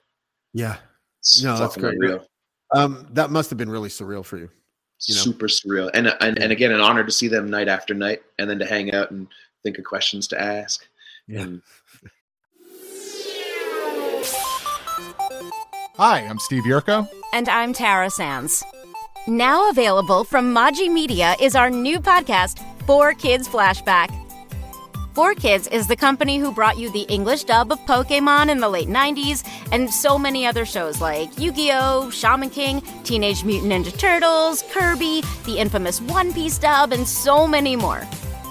Yeah, it's no, that's great. Real. Um, that must have been really surreal for you. you know? Super surreal, and, and and again, an honor to see them night after night, and then to hang out and think of questions to ask. Yeah. And, Hi, I'm Steve Yerko. And I'm Tara Sands. Now available from Maji Media is our new podcast, Four Kids Flashback. Four Kids is the company who brought you the English dub of Pokemon in the late 90s and so many other shows like Yu Gi Oh!, Shaman King, Teenage Mutant Ninja Turtles, Kirby, the infamous One Piece dub, and so many more.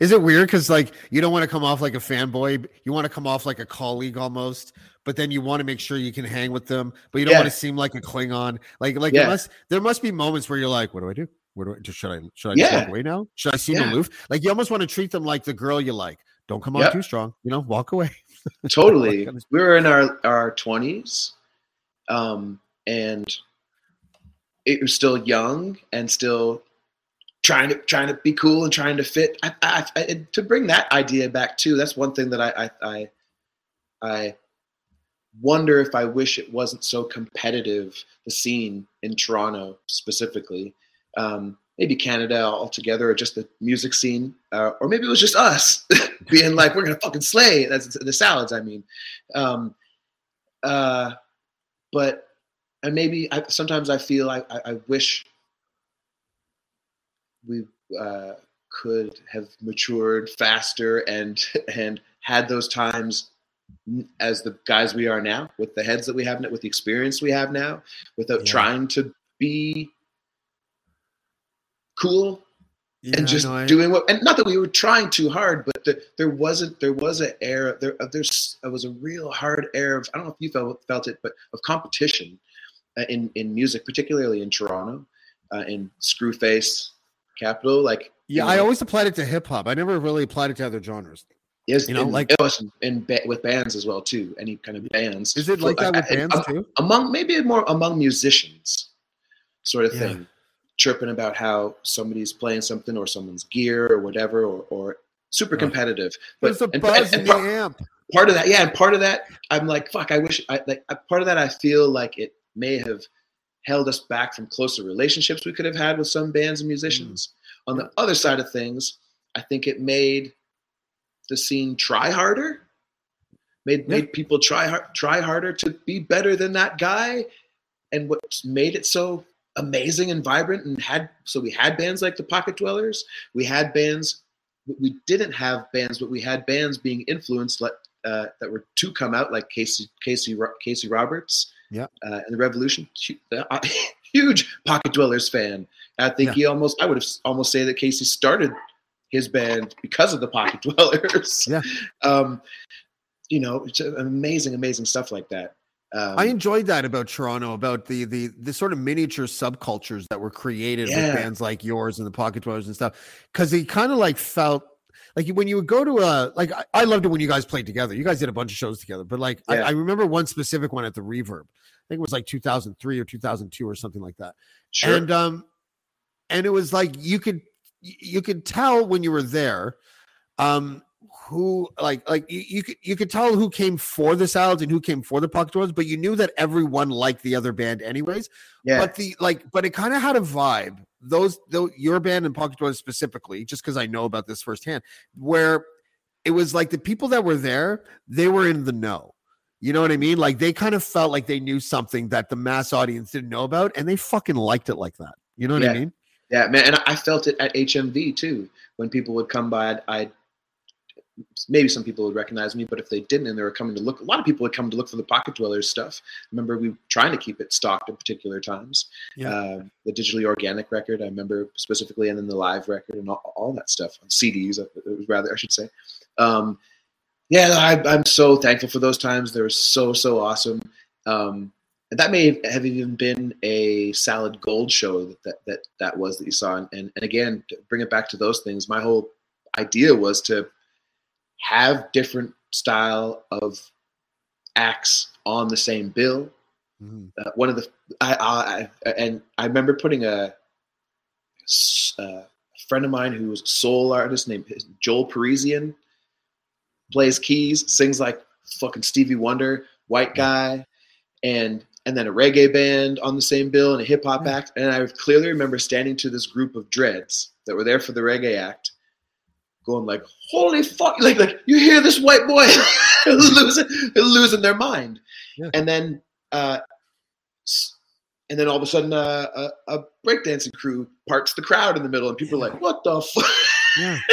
Is it weird because like you don't want to come off like a fanboy, you want to come off like a colleague almost, but then you want to make sure you can hang with them, but you don't Yeah. want to seem like a Klingon. Like like Yeah. must there must be moments where you're like, what do I do? Where do I just should I should I Yeah. walk away now? Should I seem Yeah. aloof? Like you almost want to treat them like the girl you like. Don't come on Yep. too strong. You know, walk away. (laughs) totally. We were in our our twenties, um, and it was still young and still trying to trying to be cool and trying to fit. I, I, I, to bring that idea back too. That's one thing that I I I, wonder if I wish it wasn't so competitive. The scene in Toronto specifically. Um, maybe Canada altogether, or just the music scene, uh, or maybe it was just us (laughs) being like, "We're gonna fucking slay." That's the salads, I mean. Um, uh, but and maybe I, sometimes I feel I, I wish we uh, could have matured faster and and had those times as the guys we are now, with the heads that we have now, with the experience we have now, without Yeah. trying to be cool Yeah, and just no, I- doing what and not that we were trying too hard but the, there wasn't there was an air there uh, there's there was a real hard air of i don't know if you felt felt it but of competition uh, in in music particularly in toronto uh, in screwface capital like yeah, you I always applied it to hip hop. I never really applied it to other genres. yes, you know, in- like- in ba- with bands as well too any kind of bands Is it like So, that with I- I- bands I'm- too? among maybe more among musicians sort of Yeah. thing chirping about how somebody's playing something or someone's gear or whatever or, or super Right. competitive There's a and- buzz and- in the amp. part of that yeah and part of that i'm like fuck i wish i like part of that i feel like it may have held us back from closer relationships we could have had with some bands and musicians. On the other side of things i think it made the scene try harder made Yeah. made people try hard, try harder to be better than that guy. And what made it so amazing and vibrant and had so we had bands like the pocket dwellers. We had bands we didn't have bands but we had bands being influenced like uh, that were to come out like casey casey casey roberts Yeah. uh, and the revolution uh, (laughs) huge pocket dwellers fan i think Yeah. he almost i would have almost say that casey started his band because of the pocket (laughs) dwellers Yeah. um you know it's amazing amazing stuff like that um, I enjoyed that about Toronto, about the the the sort of miniature subcultures that were created Yeah. with bands like yours and the Pocket Dwellers and stuff, because he kind of like felt like when you would go to a like I, I loved it when you guys played together. You guys did a bunch of shows together, but like I, I remember one specific one at the Reverb. I think it was like 2003 or 2002 or something like that. Sure. And um, and it was like you could you could tell when you were there, um, who like like you, you could you could tell who came for the salads and who came for the pocket dwellers, but you knew that everyone liked the other band anyways. yeah. But the like, but it kind of had a vibe. Those, though, your band and Pocket Dwellers specifically, just because I know about this firsthand, where it was like the people that were there, they were in the know. You know what I mean? Like they kind of felt like they knew something that the mass audience didn't know about, and they fucking liked it like that. You know what I mean? Yeah, man, and I felt it at HMV too. When people would come by, I'd, I'd maybe some people would recognize me, but if they didn't and they were coming to look, a lot of people would come to look for the Pocket Dwellers stuff. remember we were trying to keep it stocked at particular times. Yeah. Um, the digitally organic record, I remember specifically, and then the live record and all, all that stuff on CDs. uh, It was rather, I should say. Um, yeah, I, I'm so thankful for those times. They were so so awesome. Um, and that may have even been a salad gold show that that that, that was that you saw. And, and and again, to bring it back to those things, my whole idea was to have different style of acts on the same bill. Mhm. Uh, one of the I, I and I remember putting a, uh, a friend of mine who was a soul artist named Joel Parisian plays keys, sings like fucking Stevie Wonder, white guy, and and then a reggae band on the same bill and a hip hop Yeah. act. And I clearly remember standing to this group of dreads that were there for the reggae act, going like, "Holy fuck!" Like like you hear this white boy (laughs) losing losing their mind, Yeah. and then uh, and then all of a sudden uh, a, a breakdancing crew parts the crowd in the middle, and people are like, "What the fuck?" Yeah. (laughs)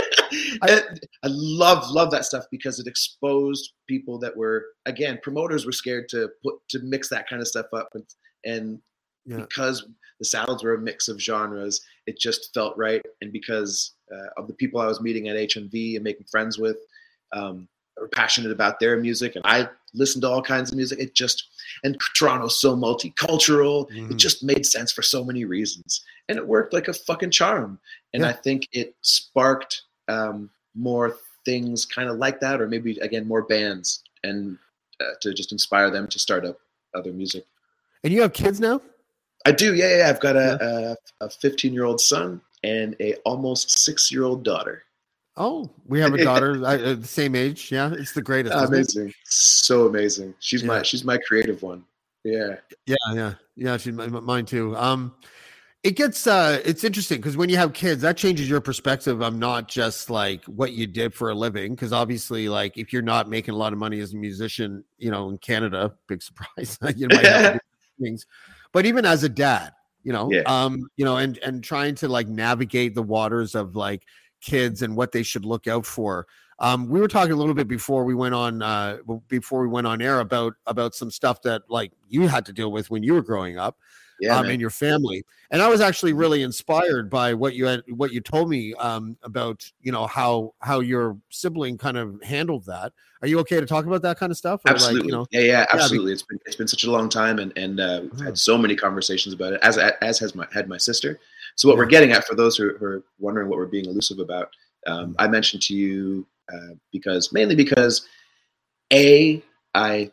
And I love love that stuff because it exposed people that were again promoters were scared to put to mix that kind of stuff up and and Yeah. because the salads were a mix of genres it just felt right and because uh, of the people I was meeting at HMV and making friends with um, were passionate about their music and I listened to all kinds of music it just and Toronto's so multicultural Mhm. it just made sense for so many reasons and it worked like a fucking charm and Yeah. I think it sparked um, more things kind of like that, or maybe again more bands, and uh, to just inspire them to start up other music. And you have kids now? I do, yeah, yeah. I've got a a 15 year old son and a almost six year old daughter. Oh, we have a (laughs) daughter I, uh, the same age. Yeah, it's the greatest. Amazing, so amazing. She's Yeah. my she's my creative one. Yeah, Yeah, yeah, yeah. She's mi- mi- mine too. Um, it gets uh, it's interesting because when you have kids, that changes your perspective I'm not just like what you did for a living. Because obviously, like if you're not making a lot of money as a musician, you know, in Canada, big (laughs) surprise, you might have (laughs) things. But even as a dad, you know, Yeah. um, you know, and and trying to like navigate the waters of like kids and what they should look out for. Um, we were talking a little bit before we went on uh, before we went on air about about some stuff that like you had to deal with when you were growing up yeah, um, and your family. And I was actually really inspired by what you had, what you told me um, about, you know, how how your sibling kind of handled that. Are you okay to talk about that kind of stuff? Or absolutely. Like, you know, yeah, yeah, absolutely. it's been it's been such a long time, and and uh, we've had so many conversations about it. As as has my had my sister. So what Yeah. we're getting at for those who, who are wondering what we're being elusive about, um, I mentioned to you uh, because mainly because a I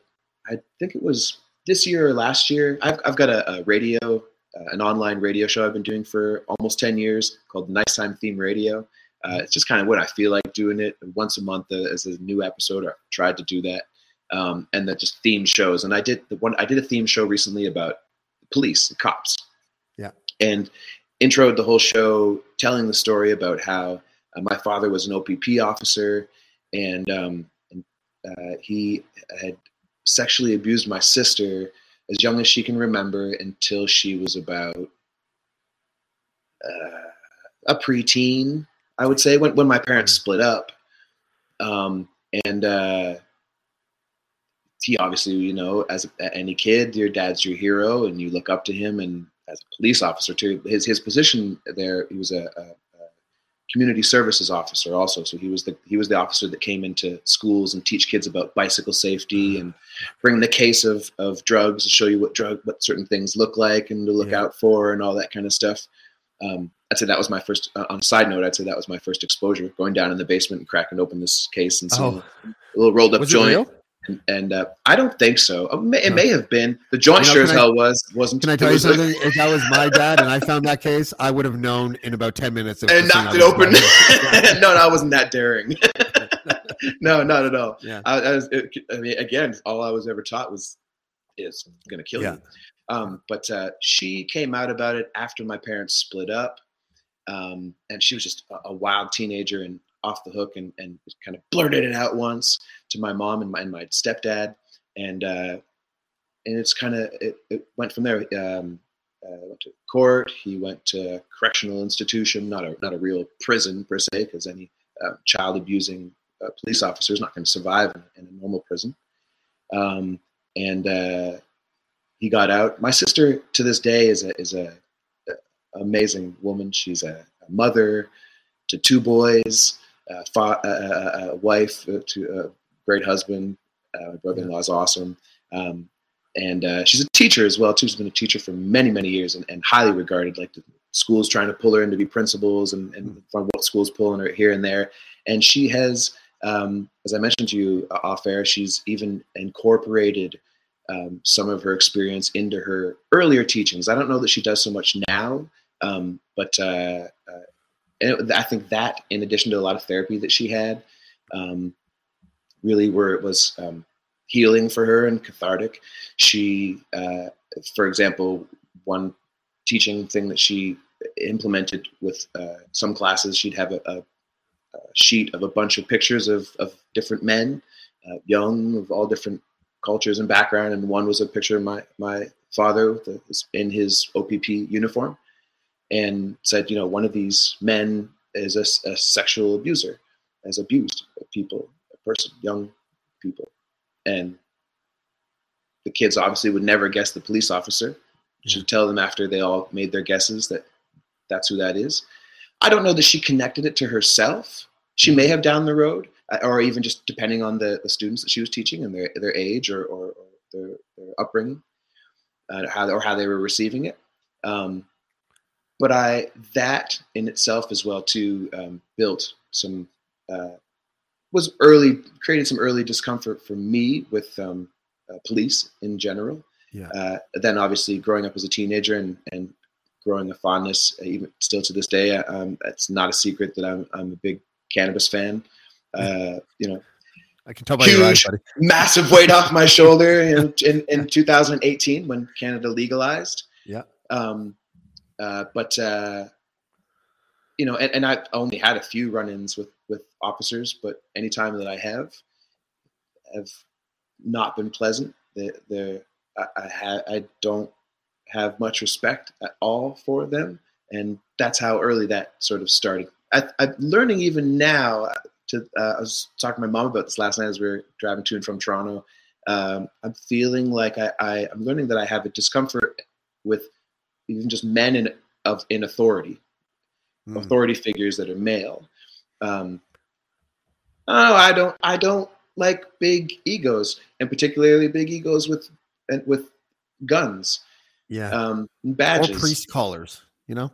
I think it was this year or last year. I've I've got a, a radio, uh, an online radio show I've been doing for almost ten years called Nice Time Theme Radio. Uh, it's just kind of what I feel like doing it once a month uh, as a new episode. I've tried to do that, um, and that just theme shows. And I did the one I did a theme show recently about police, and cops. Yeah. And introed the whole show telling the story about how uh, my father was an OPP officer, and, um, and uh, he had sexually abused my sister as young as she can remember until she was about uh, a preteen, I would say, when, when my parents split up. Um, and uh, he obviously, you know, as any kid, your dad's your hero, and you look up to him. And as a police officer, too, his his position there, he was a, a, a community services officer also. So he was the he was the officer that came into schools and teach kids about bicycle safety and bring the case of of drugs to show you what drug what certain things look like and to look Yeah. out for and all that kind of stuff. um, I'd say that was my first. Uh, on a side note, I'd say that was my first exposure, going down in the basement and cracking open this case and seeing Oh. a little rolled up Was joint. And, and uh, I don't think so. It may, it No. may have been. The joint You know, sure as I- hell was. Wasn't. Can I tell you something? If that was my dad and I found that case, I would have known in about ten minutes. and knocked it open. (laughs) no, no, I wasn't that daring. (laughs) no, not at all. Yeah. I, I was. It, I mean, again, all I was ever taught was it's going to kill Yeah. you. Um, but uh, she came out about it after my parents split up, um, and she was just a, a wild teenager and off the hook, and, and kind of blurted it out once to my mom and my, and my stepdad, and uh, and it's kind of it, it went from there. Um, uh, went to court. He went to correctional institution, not a not a real prison per se, because any uh, child abusing uh, police officer is not going to survive in, in a normal prison. Um, and uh, he got out. My sister to this day is a is a, a amazing woman. She's a, a mother to two boys, a, fa- a, wife uh, to a great husband. Uh, my brother-in-law is awesome. Um, and uh, she's a teacher as well too. She's been a teacher for many, many years and, and highly regarded. Like the schools trying to pull her in to be principals, and, and from what schools pulling her here and there. And she has, um, as I mentioned to you uh, off air, she's even incorporated um, some of her experience into her earlier teachings. I don't know that she does so much now, um, but uh, uh, and it, I think that, in addition to a lot of therapy that she had, um, really where it was um, healing for her and cathartic. She, uh, for example, one teaching thing that she implemented with uh, some classes, she'd have a, a, a sheet of a bunch of pictures of, of different men, uh, young, of all different cultures and background, and one was a picture of my my father in his OPP uniform, and said, you know, one of these men is a, a sexual abuser, has abused people, person, young people, and the kids obviously would never guess the police officer. She'd tell them after they all made their guesses that that's who that is. I don't know that she connected it to herself. She may have down the road, uh, or even just depending on the, the students that she was teaching and their their age or, or, or their, their upbringing, uh, how or how they were receiving it. Um, but I that in itself as well too um, built some uh, was early created some early discomfort for me with um, uh, police in general. Yeah. Uh, then obviously growing up as a teenager and and growing a fondness uh, even still to this day. Um, it's not a secret that I'm I'm a big cannabis fan. Uh, you know, I can tell by your eyes, Huge. buddy. massive weight off my shoulder (laughs) in, in, in 2018 when Canada legalized. Yeah. Um, uh, but uh, you know, and, and I only had a few run-ins with with officers, but anytime that I have, have not been pleasant. They, they're I, I, I don't have much respect at all for them, and that's how early that sort of started. I, I'm learning even now. To uh, I was talking to my mom about this last night as we were driving to and from Toronto. Um, I'm feeling like I, I I'm learning that I have a discomfort with even just men in of in authority, Mm. authority figures that are male. Um, oh, I don't I don't like big egos, and particularly big egos with and with guns, Yeah. um, and or priest callers, you know?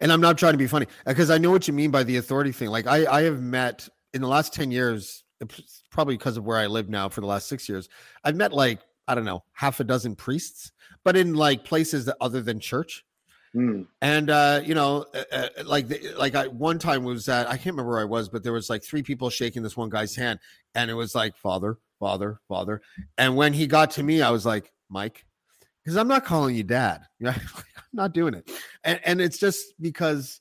And I'm not trying to be funny because I know what you mean by the authority thing. Like I, I have met in the last 10 years, probably because of where I live now for the last six years, I've met like, I don't know, half a dozen priests, but in like places that other than church. Hmm. And uh, you know, uh, uh, like the, like I one time was that I can't remember where I was, but there was like three people shaking this one guy's hand, and it was like father, father, father. And when he got to me, I was like Mike, because I'm not calling you dad. (laughs) Know, I'm not doing it. And and it's just because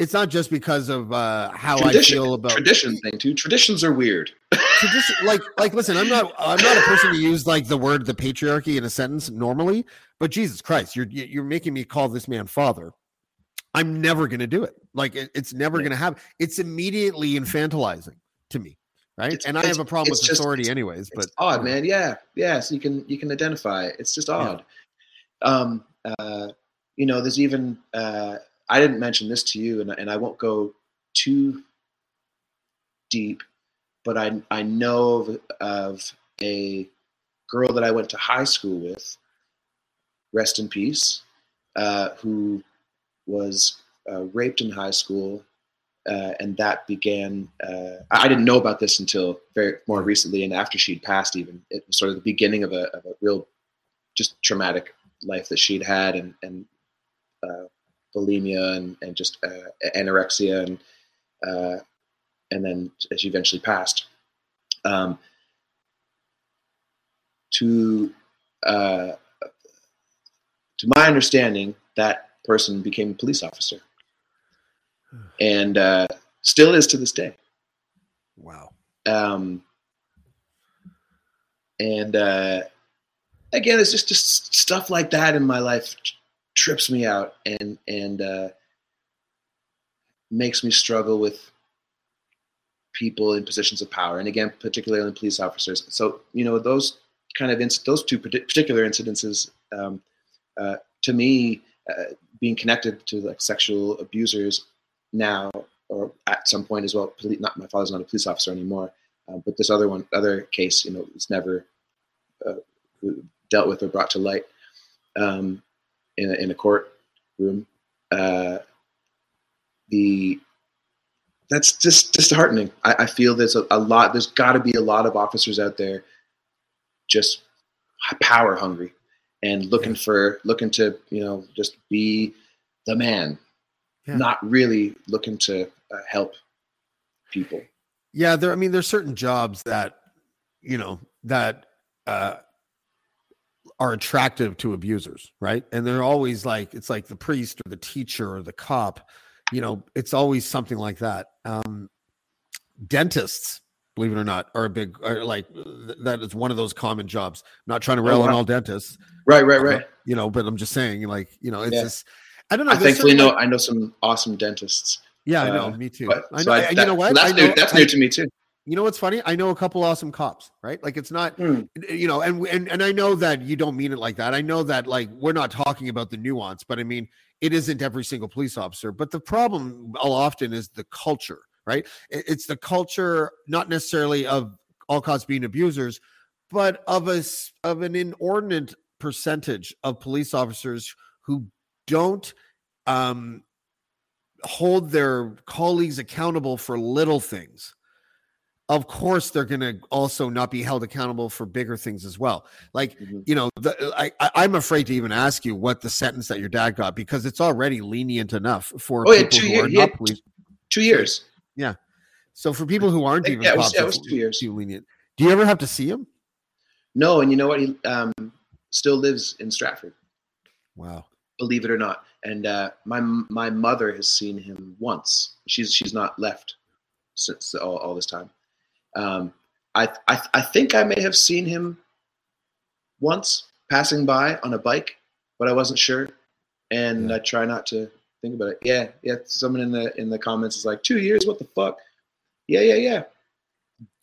it's not just because of uh, how Tradition, I feel about tradition thing too. Traditions are weird. (laughs) tradition like like listen i'm not i'm not a person to use like the word the patriarchy in a sentence normally but jesus christ you're you're making me call this man father i'm never going to do it like it, it's never going to happen it's immediately infantilizing to me right It's- and i have a problem with just- authority anyways but it's odd, man. Yeah, yeah. So you can you can identify. it. It's just odd. Um, uh, you know, there's even uh, I didn't mention this to you, and and I won't go too deep, but I I know of, of a girl that I went to high school with. Rest in peace. Uh, who was uh, raped in high school, uh, and that began. Uh, I didn't know about this until very more recently, and after she'd passed, even it was sort of the beginning of a, of a real, just traumatic life that she'd had, and and uh, bulimia and and just uh, anorexia, and and then she eventually passed. Um, to uh, to my understanding, that person became a police officer, and uh, still is to this day. Wow. Um, and uh, again, it's just just stuff like that in my life trips me out and and uh, makes me struggle with people in positions of power, and again, particularly in police officers. So you know those kind of inc- those two particular incidences um, uh, to me uh, being connected to like sexual abusers now or at some point as well. Poli- not my father's not a police officer anymore, uh, but this other one, other case, you know, was never uh, dealt with or brought to light um, in a, in a courtroom. Uh, the that's just disheartening. I, I feel there's a, a lot. There's got to be a lot of officers out there just power hungry and looking for looking to you know just be the man, Yeah. not really looking to uh, help people. Yeah, there. I mean, there's certain jobs that you know that uh, are attractive to abusers, right? And they're always like it's like the priest or the teacher or the cop. You know, it's always something like that. Um, dentists, believe it or not, are a big are like th- that is one of those common jobs. I'm not trying to rail on wow. all dentists, Right, right, right. you know, but I'm just saying, like, you know, it's Yeah. just I don't know. I thankfully know I know some awesome dentists. yeah, I know. uh, me too. But, I so know. I- that- you know what? That's I new. That's I- new to me too. you know what's funny? I know a couple awesome cops, right? Like it's not, Hmm. you know, and and and I know that you don't mean it like that. I know that like we're not talking about the nuance, but I mean it isn't every single police officer. But the problem all often is the culture, right? It's the culture, not necessarily of all cops being abusers, but of a of an inordinate percentage of police officers who don't um hold their colleagues accountable for little things of course they're going to also not be held accountable for bigger things as well like Mhm. you know the, I, i'm afraid to even ask you what the sentence that your dad got because it's already lenient enough for Oh, yeah, people two who year- are not police Two years. So for people who aren't Yeah, even it was- yeah, was two years. too lenient do you ever have to see him No, and you know what? He um, still lives in Stratford. wow believe it or not. And uh, my my mother has seen him once. She's she's not left since all, all this time. Um, I, I I think I may have seen him once passing by on a bike, but I wasn't sure. And Yeah. I try not to think about it. Yeah, yeah. Someone in the in the comments is like, two years? What the fuck? Yeah, yeah, yeah.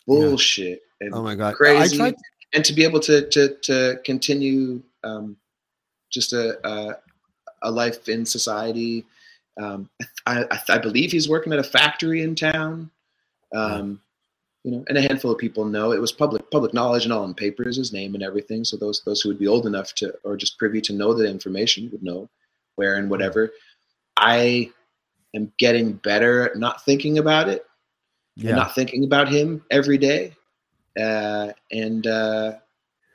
Bullshit. And oh my god crazy i tried and to be able to to to continue um, just a, a a life in society. Um, I, I I believe he's working at a factory in town. Um, you know, and a handful of people know it was public public knowledge and all in papers, his name and everything. So those those who would be old enough to or just privy to know the information would know where and whatever. I am getting better at not thinking about it and yeah not thinking about him every day. Uh, and uh,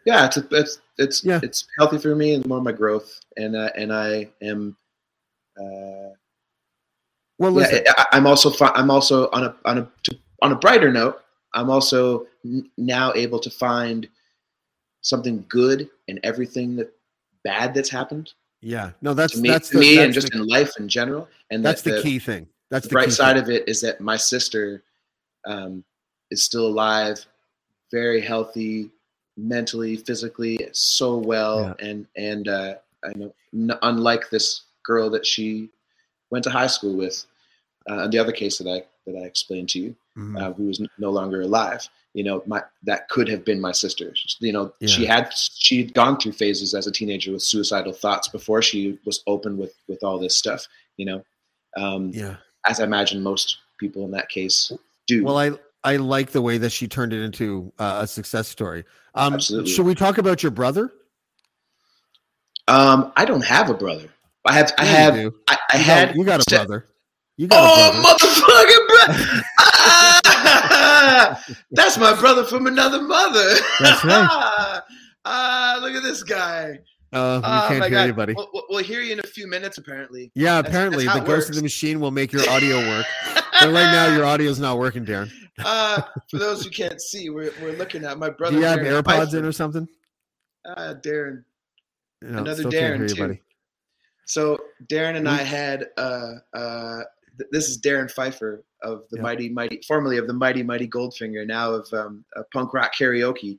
yeah, it's it's it's Yeah. it's healthy for me and more of my growth. And uh, and I am. Uh, well yeah, listen I, I'm also fi- I'm also on a on a to, on a brighter note. I'm also n- now able to find something good in everything that bad that's happened yeah no that's to me, that's to the, me that's and just the, in life in general. And that's that the key thing that's the the bright side thing. of it is that my sister um, is still alive, very healthy, mentally, physically, so well, and and uh, I know n- unlike this girl that she went to high school with, uh, and the other case that I that I explained to you, Mhm. uh, who was no longer alive. You know, my that could have been my sister. You know, she had she had gone through phases as a teenager with suicidal thoughts before she was open with with all this stuff. You know, um, yeah as I imagine most people in that case do. Well, I I like the way that she turned it into uh, a success story. Um, Absolutely. Should we talk about your brother? um, I don't have a brother. I have I Yeah, you have. I, I You had got, you got a brother. You got Oh, brother. motherfucking bro! Ah, (laughs) that's my brother from another mother. That's right. (laughs) Ah, look at this guy. Uh, we oh, can't hear God. buddy. We'll, we'll- hear you in a few minutes, apparently. Yeah, That's- apparently that's the ghost of the machine will make your audio work. (laughs) but right now, your audio's not working, Darren. Uh, for those who can't see, we're, we're looking at my brother. Do you have Darren AirPods in or something? Ah, Darren. No, Another Darren, you, too. buddy. So Darren and I had uh, uh, this is Darren Pfeiffer of the Yeah. mighty mighty formerly of the mighty mighty Goldfinger, now of um, punk rock karaoke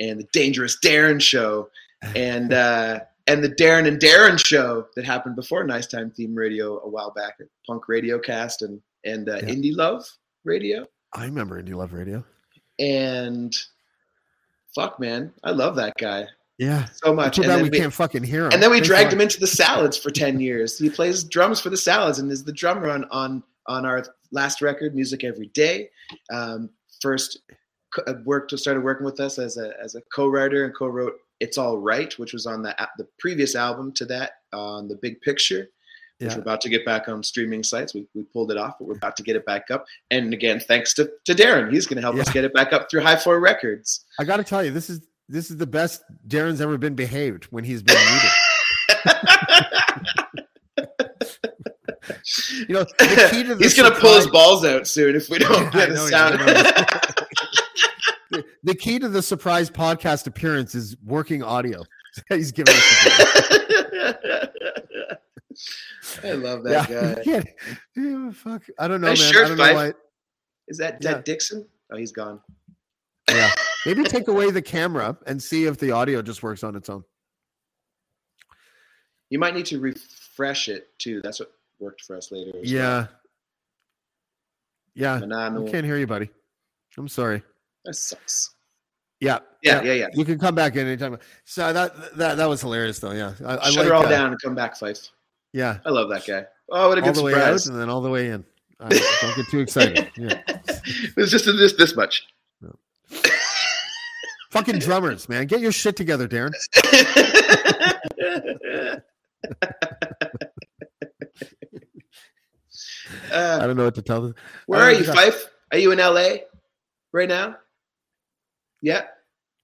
and the Dangerous Darren show, (laughs) and uh, and the Darren and Darren show that happened before Nice Time Theme Radio a while back, at Punk Radio Cast and and uh, Yeah. Indie Love Radio, I remember Indie Love Radio. and fuck man, I love that guy Yeah. so much. Too And bad then we, we- can't fucking hear him. and then we dragged him into the salads for 10 years he plays drums for the salads and is the drummer on on on our last record music every day um, first uh, worked started working with us as a as a co-writer and co-wrote it's all right which was on the the previous album to that on the big picture which Yeah. we're about to get back on streaming sites we, we pulled it off but we're about to get it back up and again thanks to, to darren he's going to help us get it back up through high four records I got to tell you, this is this is the best Darren's ever been behaved when he's been muted. You know, the (laughs) key to He's gonna pull his balls out soon if we (laughs) don't get a sound. yeah, The- the key to the surprise podcast appearance is working audio. (laughs) He's giving us. I love yeah, that guy. you can't- yeah, fuck. I don't know, man. I don't know why. Is that Yeah. Dixon? Oh, he's gone. Yeah, maybe take away the camera and see if the audio just works on its own. You might need to refresh it too. That's what worked for us later. Yeah, yeah. well. Manano. I can't hear you, buddy. I'm sorry. That sucks. Yeah, Yeah, yeah, yeah. You can come back in anytime. So that that that was hilarious, though. Yeah, I, I Shut like, her all uh, down and come back, Fife. Yeah, I love that guy. Oh, what a all good the way out surprise! and then all the way in. I, (laughs) don't get too excited. Yeah, it was just this this much. (laughs) fucking drummers, man, get your shit together, Darren. I uh, don't know what to tell them. where Uh, are you, yeah. Fife? Are you in LA right now? Yeah.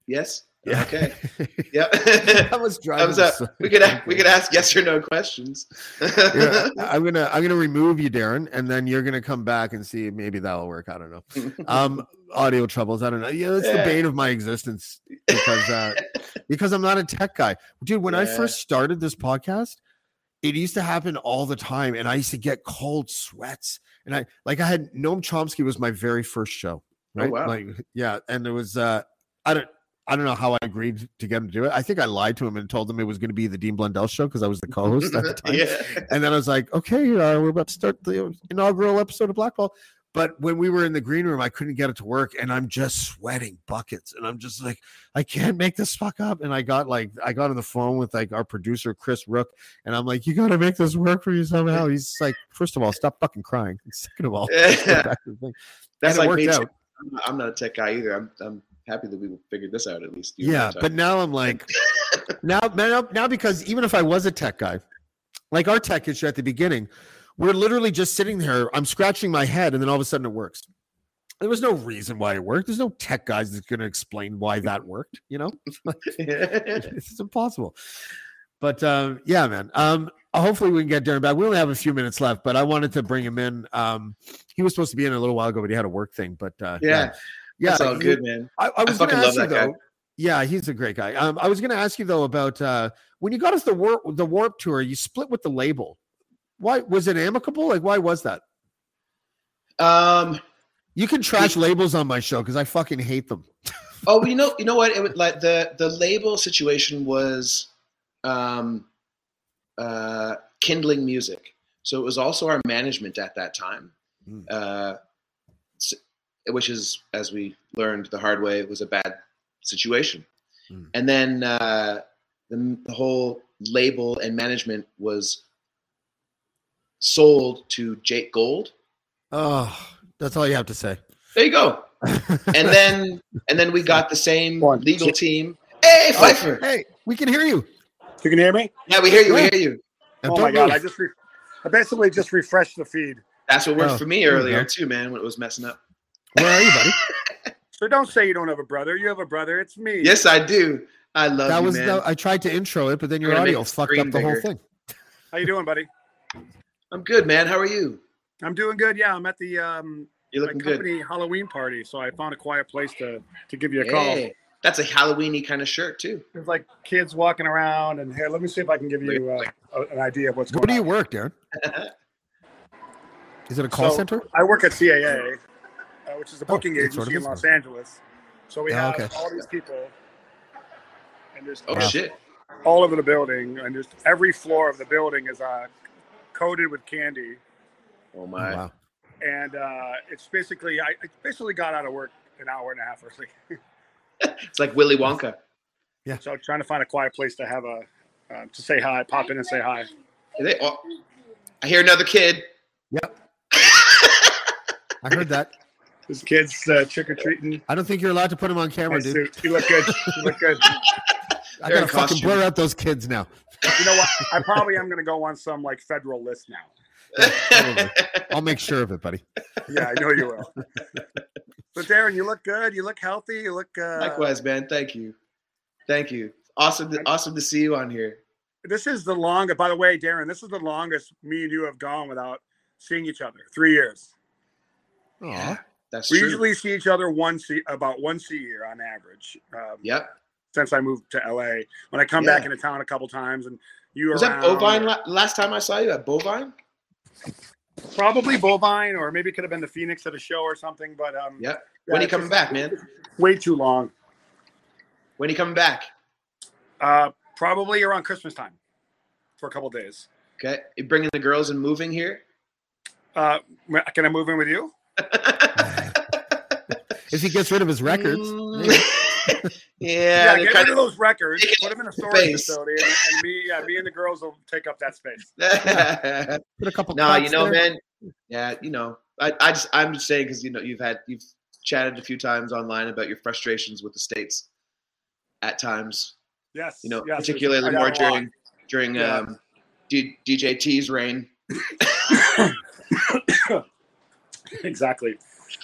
Yes. Yeah. Okay. (laughs) Yep. (laughs) I was driving. So- We could we could ask yes or no questions. Yeah, (laughs) I'm gonna I'm gonna remove you, Darren, and then you're gonna come back and see maybe that'll work. I don't know. Um, audio troubles. I don't know. Yeah, it's the bane of my existence because uh, because I'm not a tech guy, dude. When I first started this podcast, it used to happen all the time, and I used to get cold sweats. And I like I had Noam Chomsky was my very first show, Oh, right? wow. Like yeah, and it was uh, I don't. I don't know how I agreed to get him to do it. I think I lied to him and told him it was going to be the Dean Blundell show because I was the co-host at the (laughs) time. yeah. And then I was like, okay, uh, we're about to start the inaugural episode of Blackball. But when we were in the green room, I couldn't get it to work, and I'm just sweating buckets, and I'm just like, I can't make this fuck up. And I got like, I got on the phone with like our producer Chris Rook, and I'm like, you got to make this work for you somehow. He's like, first of all, stop fucking crying. And (laughs) second of all, Yeah. back to the thing. That's And like me. worked out. I'm not, I'm not a tech guy either. I'm I'm happy that we figured this out at least. Yeah, but now I'm like, (laughs) now, now, now, because even if I was a tech guy, like our tech issue at the beginning, we're literally just sitting there. I'm scratching my head, and then all of a sudden it works. There was no reason why it worked. There's no tech guys that's going to explain why that worked. You know, (laughs) (laughs) it's impossible. But um, yeah, man. Um, hopefully we can get Darren back. We only have a few minutes left, but I wanted to bring him in. Um, he was supposed to be in a little while ago, but he had a work thing. But uh, yeah, yeah, that's all good, man. I, I was to fucking love ask you guy. though. Yeah, he's a great guy. Um, I was going to ask you though about uh, when you got us the Warped the Warped tour. You split with the label. Why was it amicable? Like, why was that? Um. You can trash labels on my show because I fucking hate them. (laughs) Oh, you know, you know what? It would like the the label situation was, um, uh, kindling music. So it was also our management at that time, Mm. uh, which is, as we learned the hard way, was a bad situation. Mm. And then uh, the, the whole label and management was sold to Jake Gold. Oh, that's all you have to say. There you go. (laughs) And then and then we got the same One, legal two. team. Hey, Pfeiffer. Hey, we can hear you. You can hear me? Yeah, we hear you. We hear you. Now, Oh don't my god! move. I just re- I basically just refreshed the feed. That's what worked Oh, for me earlier too, man. When it was messing up. Where are you, buddy? (laughs) So don't say you don't have a brother. You have a brother. It's me. Yes, I do. I love that you, was man. the, I tried to intro it, but then your We're gonna make audio fucked up the whole thing. How you doing, buddy? I'm good, man. How are you? I'm doing good. Yeah, I'm at the um You're my looking good. company Halloween party, so I found a quiet place to to give you a call. That's a Halloweeny kind of shirt too. There's like kids walking around, and here, let me see if I can give you uh, an idea of what's Where going Where do you on. work, Darren? (laughs) Is it a call So, center? I work at CAA, uh, which is a booking it agency sort of in Los. Angeles. So we Yeah, have okay. all these people, and there's Oh shit! all over the building, and just every floor of the building is uh, coated with candy. Oh Oh, my! wow. And uh, it's basically, I I basically got out of work an hour and a half early. (laughs) It's like Willy Wonka. Yeah. So trying to find a quiet place to have a uh, to say hi, pop in and say hi. They- oh, I hear another kid. Yep. (laughs) I heard that. This kid's uh, trick or treating. I don't think you're allowed to put him on camera, dude. suit. You look good. You look good. (laughs) I They're gotta fucking costume. blur out those kids now. You know what? I probably am going to go on some like federal list now. Probably. I'll make sure of it, buddy. Yeah, I know you will. But Darren, you look good. You look healthy. You look. Uh, Likewise, man. Thank you. Thank you. Awesome. To, awesome to see you on here. This is the longest. By the way, Darren, this is the longest me and you have gone without seeing each other. Three years. Aw. That's We true. usually see each other once a, about once a year on average. Um, Yep. Since I moved to LA, when I come Yeah. back into town a couple times, and you Was that Bovine la- last time I saw you at Bovine? Probably Bovine, or maybe it could have been the Phoenix at a show or something. But um, Yep. yeah, when are you coming back, man? Way too long. When are you coming back? Uh, probably around Christmas time for a couple days. Okay. You bringing the girls and moving here? Uh, can I move in with you? (laughs) If he gets rid of his records, Mm. (laughs) yeah. Yeah, get rid of those records, put them in a up storage space. facility, and, and me, yeah, me and the girls will take up that space. of- (laughs) put a couple. no, you know, there. man. Yeah, you know, I, I just, I'm just saying because you know you've had you've chatted a few times online about your frustrations with the states at times. Yes, You know, yes, particularly more during during Yeah. um, D, DJ T's reign. (coughs) (coughs) exactly.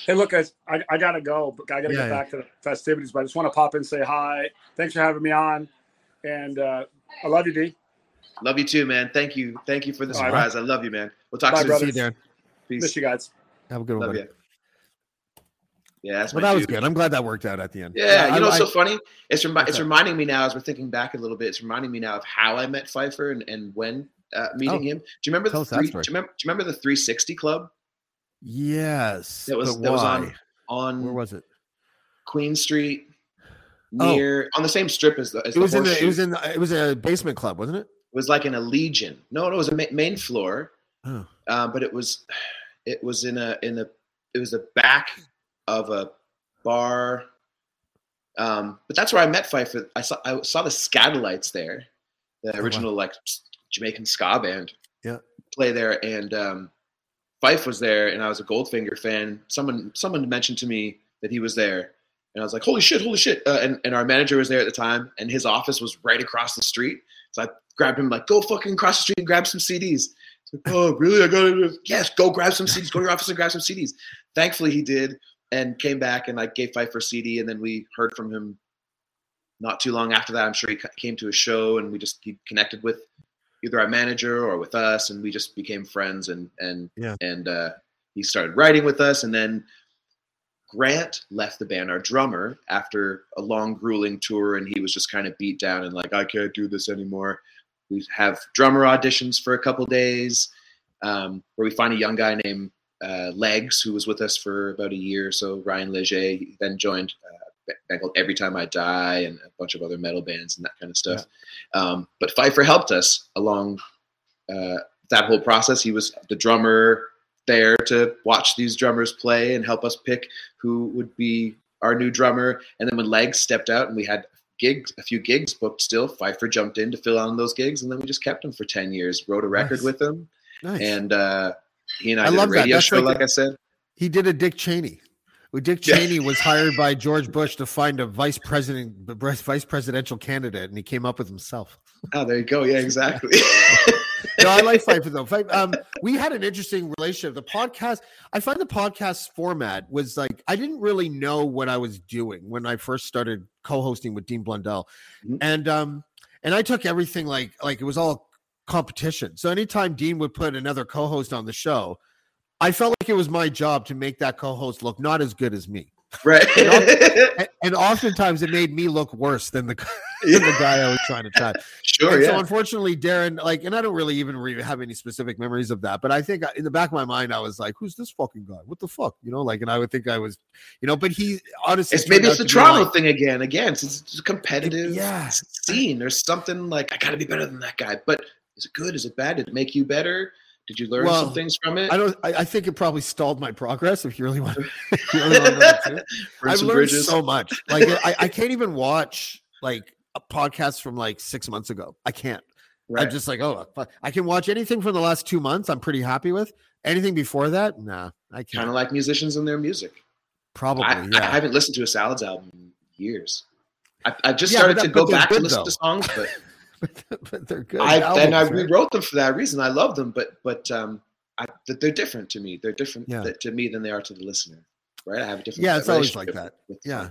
Hey, look, guys, I, I gotta go. But I gotta Yeah, get yeah. back to the festivities. But I just want to pop in and say hi. Thanks for having me on, and uh, I love you, D. Love you too, man. Thank you, thank you for the All right. surprise. I love you, man. We'll talk Bye, soon. brother. See you, Darren. Peace. Miss you guys. Have a good one. Love buddy. you. Yeah, that's Well, my that was dude. good. I'm glad that worked out at the end. Yeah, I- you know, I- so funny. It's remi- it's reminding me now as we're thinking back a little bit. It's reminding me now of how I met Pfeiffer and, and when uh, meeting Oh. him. Do you remember the three, do you remember, do you remember the 360 Club yes. that was but that was on on Where was it? Queen Street Oh. near on the same strip as the as It was the in the. It was in. The, it was a basement club, wasn't it? It was like in a Legion. No, no, it was a ma- main floor, Oh. um, but it was it was in a in the it was the back of a bar. Um, but that's where I met Fife. I saw I saw the Skatalites there, the Oh, wow. original like Jamaican ska band. Yeah. play there, and um, Fife was there, and I was a Goldfinger fan. Someone someone mentioned to me that he was there, and I was like, "Holy shit, holy shit!" Uh, and and our manager was there at the time, and his office was right across the street. So I grabbed him like, "Go fucking across the street and grab some CDs." Like, "Oh, really? I gotta." Yes, go grab some CDs. Go to your office and grab some CDs. Thankfully, he did, and came back, and I gave Pfeiffer a CD, and then we heard from him. Not too long after that, I'm sure he came to a show, and we just he connected with either our manager or with us, and we just became friends. And and Yeah. and uh, he started writing with us, and then Grant left the band, our drummer, after a long, grueling tour, and he was just kind of beat down and like, I can't do this anymore. We have drummer auditions for a couple days, um, where we find a young guy named uh, Legs who was with us for about a year or so. Ryan Leger then joined uh, band called Every Time I Die and a bunch of other metal bands and that kind of stuff. Um, but Pfeiffer helped us along uh, that whole process. He was the drummer there to watch these drummers play and help us pick who would be our new drummer. And then when Legs stepped out and we had gigs, a few gigs booked still, Pfeiffer jumped in to fill on those gigs, and then we just kept him for ten years. Wrote a record Nice. with him, Nice. and uh, he and I, I did love a that. radio show. like Like, I said, he did a Dick Cheney. Well, Dick. Cheney was hired by George Bush to find a vice president, vice presidential candidate, and he came up with himself. Oh, there you go. Yeah, exactly. no, I like Pfeiffer though. Pfeiffer, um, we had an interesting relationship. The podcast, I find the podcast format was like I didn't really know what I was doing when I first started co-hosting with Dean Blundell, Mhm. and um, and I took everything like like it was all competition. So anytime Dean would put another co-host on the show, I felt like it was my job to make that co-host look not as good as me, right. and, (laughs) and oftentimes it made me look worse than the (laughs) than the guy I was trying to chat. sure. And Yeah. So unfortunately, Darren, like, and I don't really even re- have any specific memories of that, but I think uh, in the back of my mind, I was like, "Who's this fucking guy? What the fuck?" You know, like, and I would think I was, you know, but he honestly, It's maybe it's the out to be, Toronto like- thing again. Again, it's, it's a competitive yeah. scene. There's something like I got to be better than that guy. But is it good? Is it bad? Did it make you better? Did you learn Well, some things from it? I don't. I, I think it probably stalled my progress. If you really want, (laughs) if you really want to know. (laughs) Burn I've learned bridges. so much. Like, I, I can't even watch like a podcast from like six months ago. I can't. Right. I'm just like, oh. I can watch anything from the last two months. I'm pretty happy with. Anything before that, nah, I kind of like musicians and their music. Probably, I, yeah. I haven't listened to a Salads album in years. I, I just Yeah, started to go back to listen though. to songs, but but, (laughs) but they're good. I and I right? rewrote them for that reason. I love them, but but um, I, they're different to me. They're different Yeah. to me than they are to the listener. Right? I have a different. Yeah, it's always like that. with Yeah.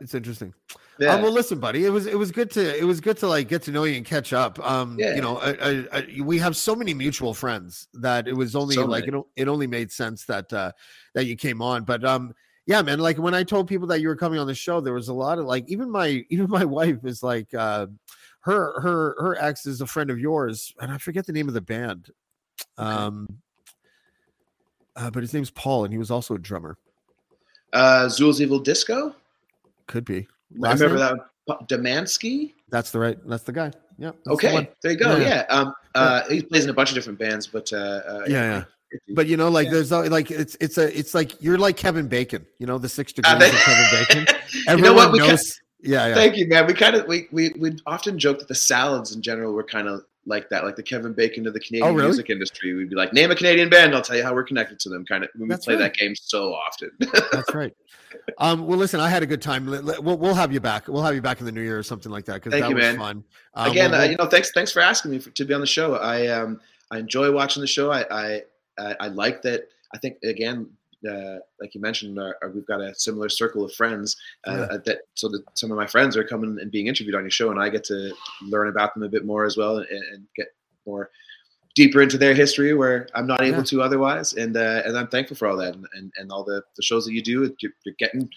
It's interesting. Yeah. Um, well, listen, buddy. It was it was good to it was good to like get to know you and catch up. Um, Yeah. you know, I, I, we have so many mutual friends that it was only So like it, it only made sense that uh that you came on. But um, yeah, man. Like when I told people that you were coming on the show, there was a lot of like even my (laughs) even my wife is like uh, her her her ex is a friend of yours, and I forget the name of the band. Um, uh, but his name's Paul, and he was also a drummer. uh, Zool's Evil Disco. Could be. I remember name? that. Demansky. That's the right. That's the guy. Yeah. that's the Okay, there you go. Yeah. Yeah. Um, uh, he plays in a bunch of different bands, but uh, uh, Yeah, yeah. (laughs) But you know, like Yeah. there's like it's it's a it's like you're like Kevin Bacon. You know the six degrees of Kevin Bacon. (laughs) you Everyone know what? We knows. Yeah, yeah. Thank you, man. We kind of we we we often joke that the salads in general were kind of like that, like the Kevin Bacon of the Canadian Oh, really? music industry. We'd be like, name a Canadian band, I'll tell you how we're connected to them. Kind of when we That's play right. that game so often. (laughs) That's right. Um, well, listen, I had a good time. We'll, we'll have you back. We'll have you back in the new year or something like that because that you, was man. fun. Um, Again, we'll- uh, you know, thanks thanks for asking me for, to be on the show. I um I enjoy watching the show. I I I, I like that. I think again. Uh, like you mentioned, uh, uh, we've got a similar circle of friends. Uh, Yeah. uh, that so that some of my friends are coming and being interviewed on your show, and I get to learn about them a bit more as well, and, and get more deeper into their history where I'm not able Yeah. to otherwise. And uh, and I'm thankful for all that, and, and, and all the, the shows that you do. You're, you're getting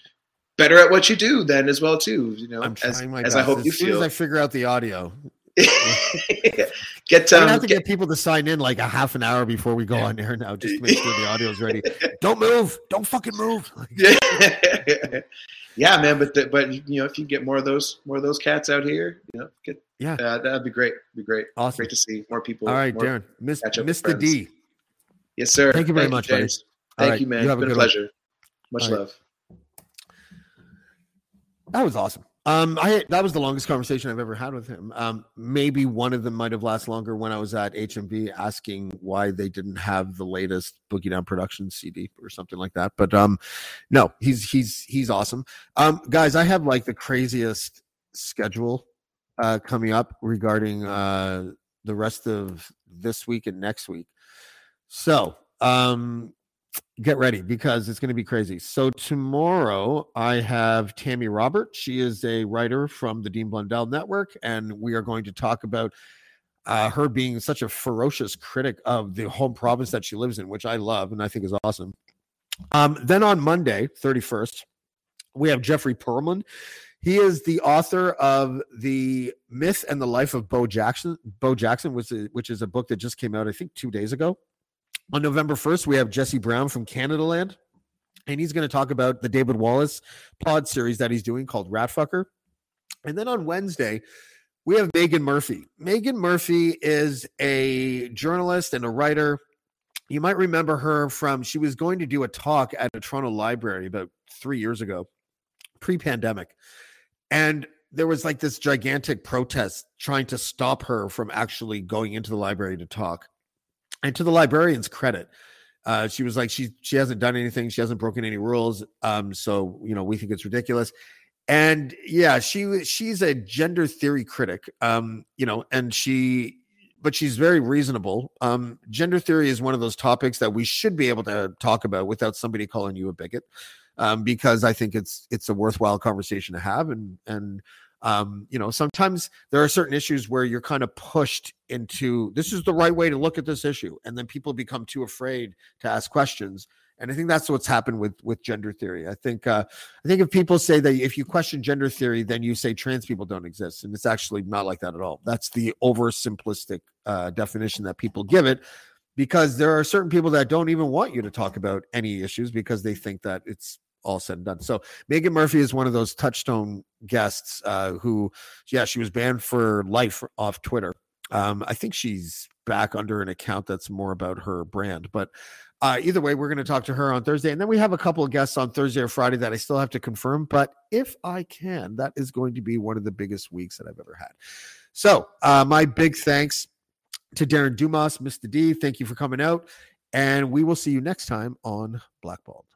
better at what you do then as well too. You know, I'm as, trying my as best. I hope you as soon feel. as I figure out the audio, (laughs) get um, have to get, get people to sign in like a half an hour before we go on air now, just to (laughs) make sure the audio's ready. Don't move. Don't fucking move. yeah, (laughs) yeah, man. But the, but you know, if you get more of those more of those cats out here, you know, get Yeah. uh, that'd be great. Be great. Awesome. Great to see more people. All right, Darren. Miss, catch up with Mr. D. Yes, sir. Thank you very much, buddy. James. All Thank right, you, man. you It's have a been a pleasure. Much All right. love. That was awesome. Um, I that was the longest conversation I've ever had with him. Um, maybe one of them might have lasted longer when I was at HMV asking why they didn't have the latest Boogie Down Production CD or something like that. But um, no, he's he's he's awesome. Um, guys, I have like the craziest schedule uh coming up regarding uh the rest of this week and next week. So um get ready because it's going to be crazy. So tomorrow I have Tammy Robert. She is a writer from the Dean Blundell Network, and we are going to talk about uh, her being such a ferocious critic of the home province that she lives in, which I love and I think is awesome. Um, then on Monday, 31st, we have Jeffrey Pearlman. He is the author of the Myth and the Life of Bo Jackson. Bo Jackson was which is a book that just came out, I think, two days ago. On November 1st, we have Jesse Brown from Canadaland, and he's going to talk about the David Wallace pod series that he's doing called Ratfucker. And then on Wednesday, we have Meghan Murphy. Meghan Murphy is a journalist and a writer. You might remember her from, she was going to do a talk at a Toronto library about three years ago, pre pandemic. And there was like this gigantic protest trying to stop her from actually going into the library to talk. And to the librarian's credit, uh, she was like, she she hasn't done anything, she hasn't broken any rules. Um, so you know, we think it's ridiculous. and yeah, she she's a gender theory critic. Um, you know, and she but she's very reasonable. Um, gender theory is one of those topics that we should be able to talk about without somebody calling you a bigot, um, because I think it's it's a worthwhile conversation to have. And and um, you know, sometimes there are certain issues where you're kind of pushed into this is the right way to look at this issue, and then people become too afraid to ask questions. And I think that's what's happened with with gender theory. I think uh, I think if people say that if you question gender theory, then you say trans people don't exist, and it's actually not like that at all. That's the oversimplistic uh, definition that people give it, because there are certain people that don't even want you to talk about any issues because they think that it's all said and done. So Meghan Murphy is one of those touchstone guests uh, who, yeah, she was banned for life off Twitter. Um, I think she's back under an account that's more about her brand, but uh, either way, we're going to talk to her on Thursday, and then we have a couple of guests on Thursday or Friday that I still have to confirm. But if I can, that is going to be one of the biggest weeks that I've ever had. So, uh, my big thanks to Darren Dumas, Mr. D. Thank you for coming out, and we will see you next time on Blackballed.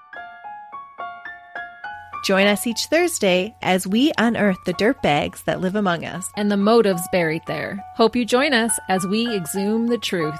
Join us each Thursday as we unearth the dirtbags that live among us. and the motives buried there. Hope you join us as we exhume the truth.